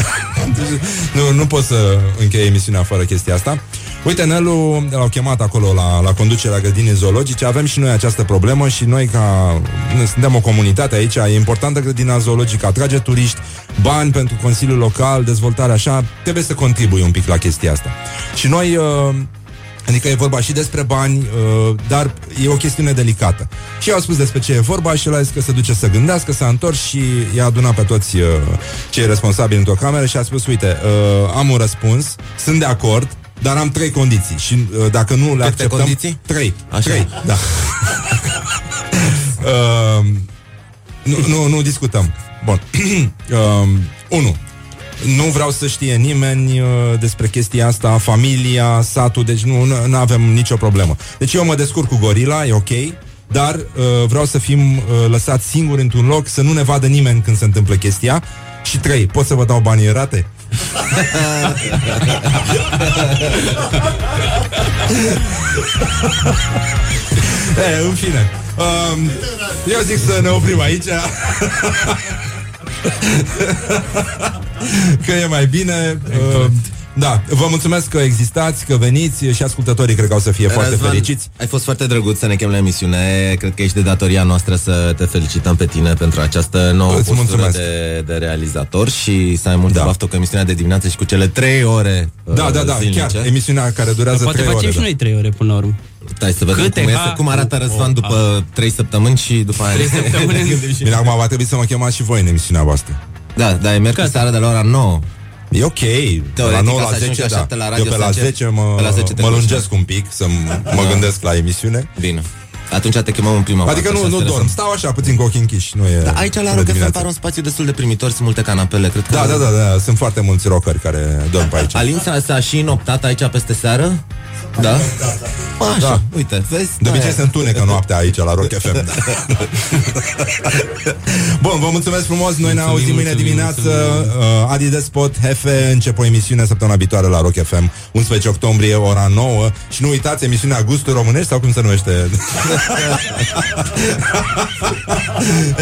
[laughs] nu, nu pot să închei emisiunea fără chestia asta. Uite, Nelu l-au chemat acolo la, la conducerea grădinii zoologice. Avem și noi această problemă și noi ca... noi Suntem o comunitate aici, e importantă grădina zoologică, atrage turiști, bani pentru Consiliul Local, dezvoltare așa, trebuie să contribui un pic la chestia asta. Și noi... Uh, Adică e vorba și despre bani, uh, dar e o chestiune delicată. Și eu au spus despre ce e vorba și el a zis că se duce să gândească, s-a întors și i-a adunat pe toți uh, cei responsabili într-o cameră și a spus, uite, uh, am un răspuns, sunt de acord, dar am trei condiții și uh, dacă nu le Câte acceptăm... condiții? Trei. Așa. Trei, da. [laughs] uh, nu, nu, nu discutăm. Bun. [clears throat] uh, unu. Nu vreau să știe nimeni uh, despre chestia asta, familia, satul, deci nu, nu avem nicio problemă. Deci eu mă descurc cu gorila, e ok, dar uh, vreau să fim uh, lăsați singuri într-un loc, să nu ne vadă nimeni când se întâmplă chestia. Și trei, pot să vă dau banii în rate? [laughs] e, în fine. Um, eu zic să ne oprim aici. [laughs] că e mai bine. Uh, da, vă mulțumesc că existați, că veniți și ascultătorii cred că o să fie foarte Răzvan, fericiți. Ai fost foarte drăguț să ne chem la emisiune. Cred că ești de datoria noastră să te felicităm pe tine pentru această nouă Îți postură mulțumesc. de, de realizator și să ai mult Da. da. baftă cu emisiunea de dimineață și cu cele trei ore Da, uh, da, da, zilnice. chiar emisiunea care durează Poate 3 facem ore. și da. noi trei ore până la urmă. Stai să vedem Câte cum, ha- este, cum arată o- Răzvan o- după trei săptămâni și după aia. Trei săptămâni. Bine, acum va trebui să mă chemați și voi în emisiunea voastră. Da, da, e merg Gata. seara de la ora 9. E ok, de la Teoretic, 9 ca la să ajungi 10, la da. șapte la radio, Eu pe să la încep. 10 mă, Pe la 10 te mă culci, lungesc da. un pic să mă gândesc la emisiune. Bine. Atunci te chemăm în prima Adică parte, nu, așa, nu să dorm, stau așa puțin cu ochii închiși. Nu e Da, aici la de Rock FM dimineață. pare un spațiu destul de primitor, sunt multe canapele, cred că... Da, da, da, da, sunt foarte mulți rockeri care dorm pe aici. Alin s-a, s-a și înoptat aici peste seară? Da? Așa, Da. uite, vezi? De obicei Da. se întunecă noaptea aici la Rock FM. Da. [laughs] Bun, vă mulțumesc frumos. Noi ne Mulțumim, auzim mâine mulțumim, dimineață. mulțumim. Uh, Adi Despot, Hefe, încep o emisiune săptămâna viitoare la Rock FM, 11 octombrie, ora 9. Și nu uitați emisiunea Gusturi Românești sau cum se numește? [laughs]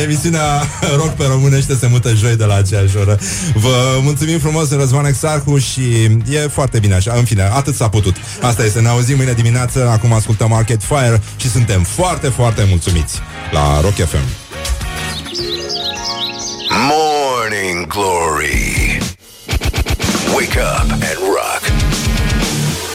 emisiunea Rock pe Românește se mută joi de la aceeași oră. Vă mulțumim frumos, Răzvan Exarhu și e foarte bine așa. În fine, atât s-a putut. Asta este, ne auzim mâine dimineață. Acum ascultăm Arcade Fire și suntem foarte, foarte mulțumiți la Rock FM. Morning Glory. Wake up and rock.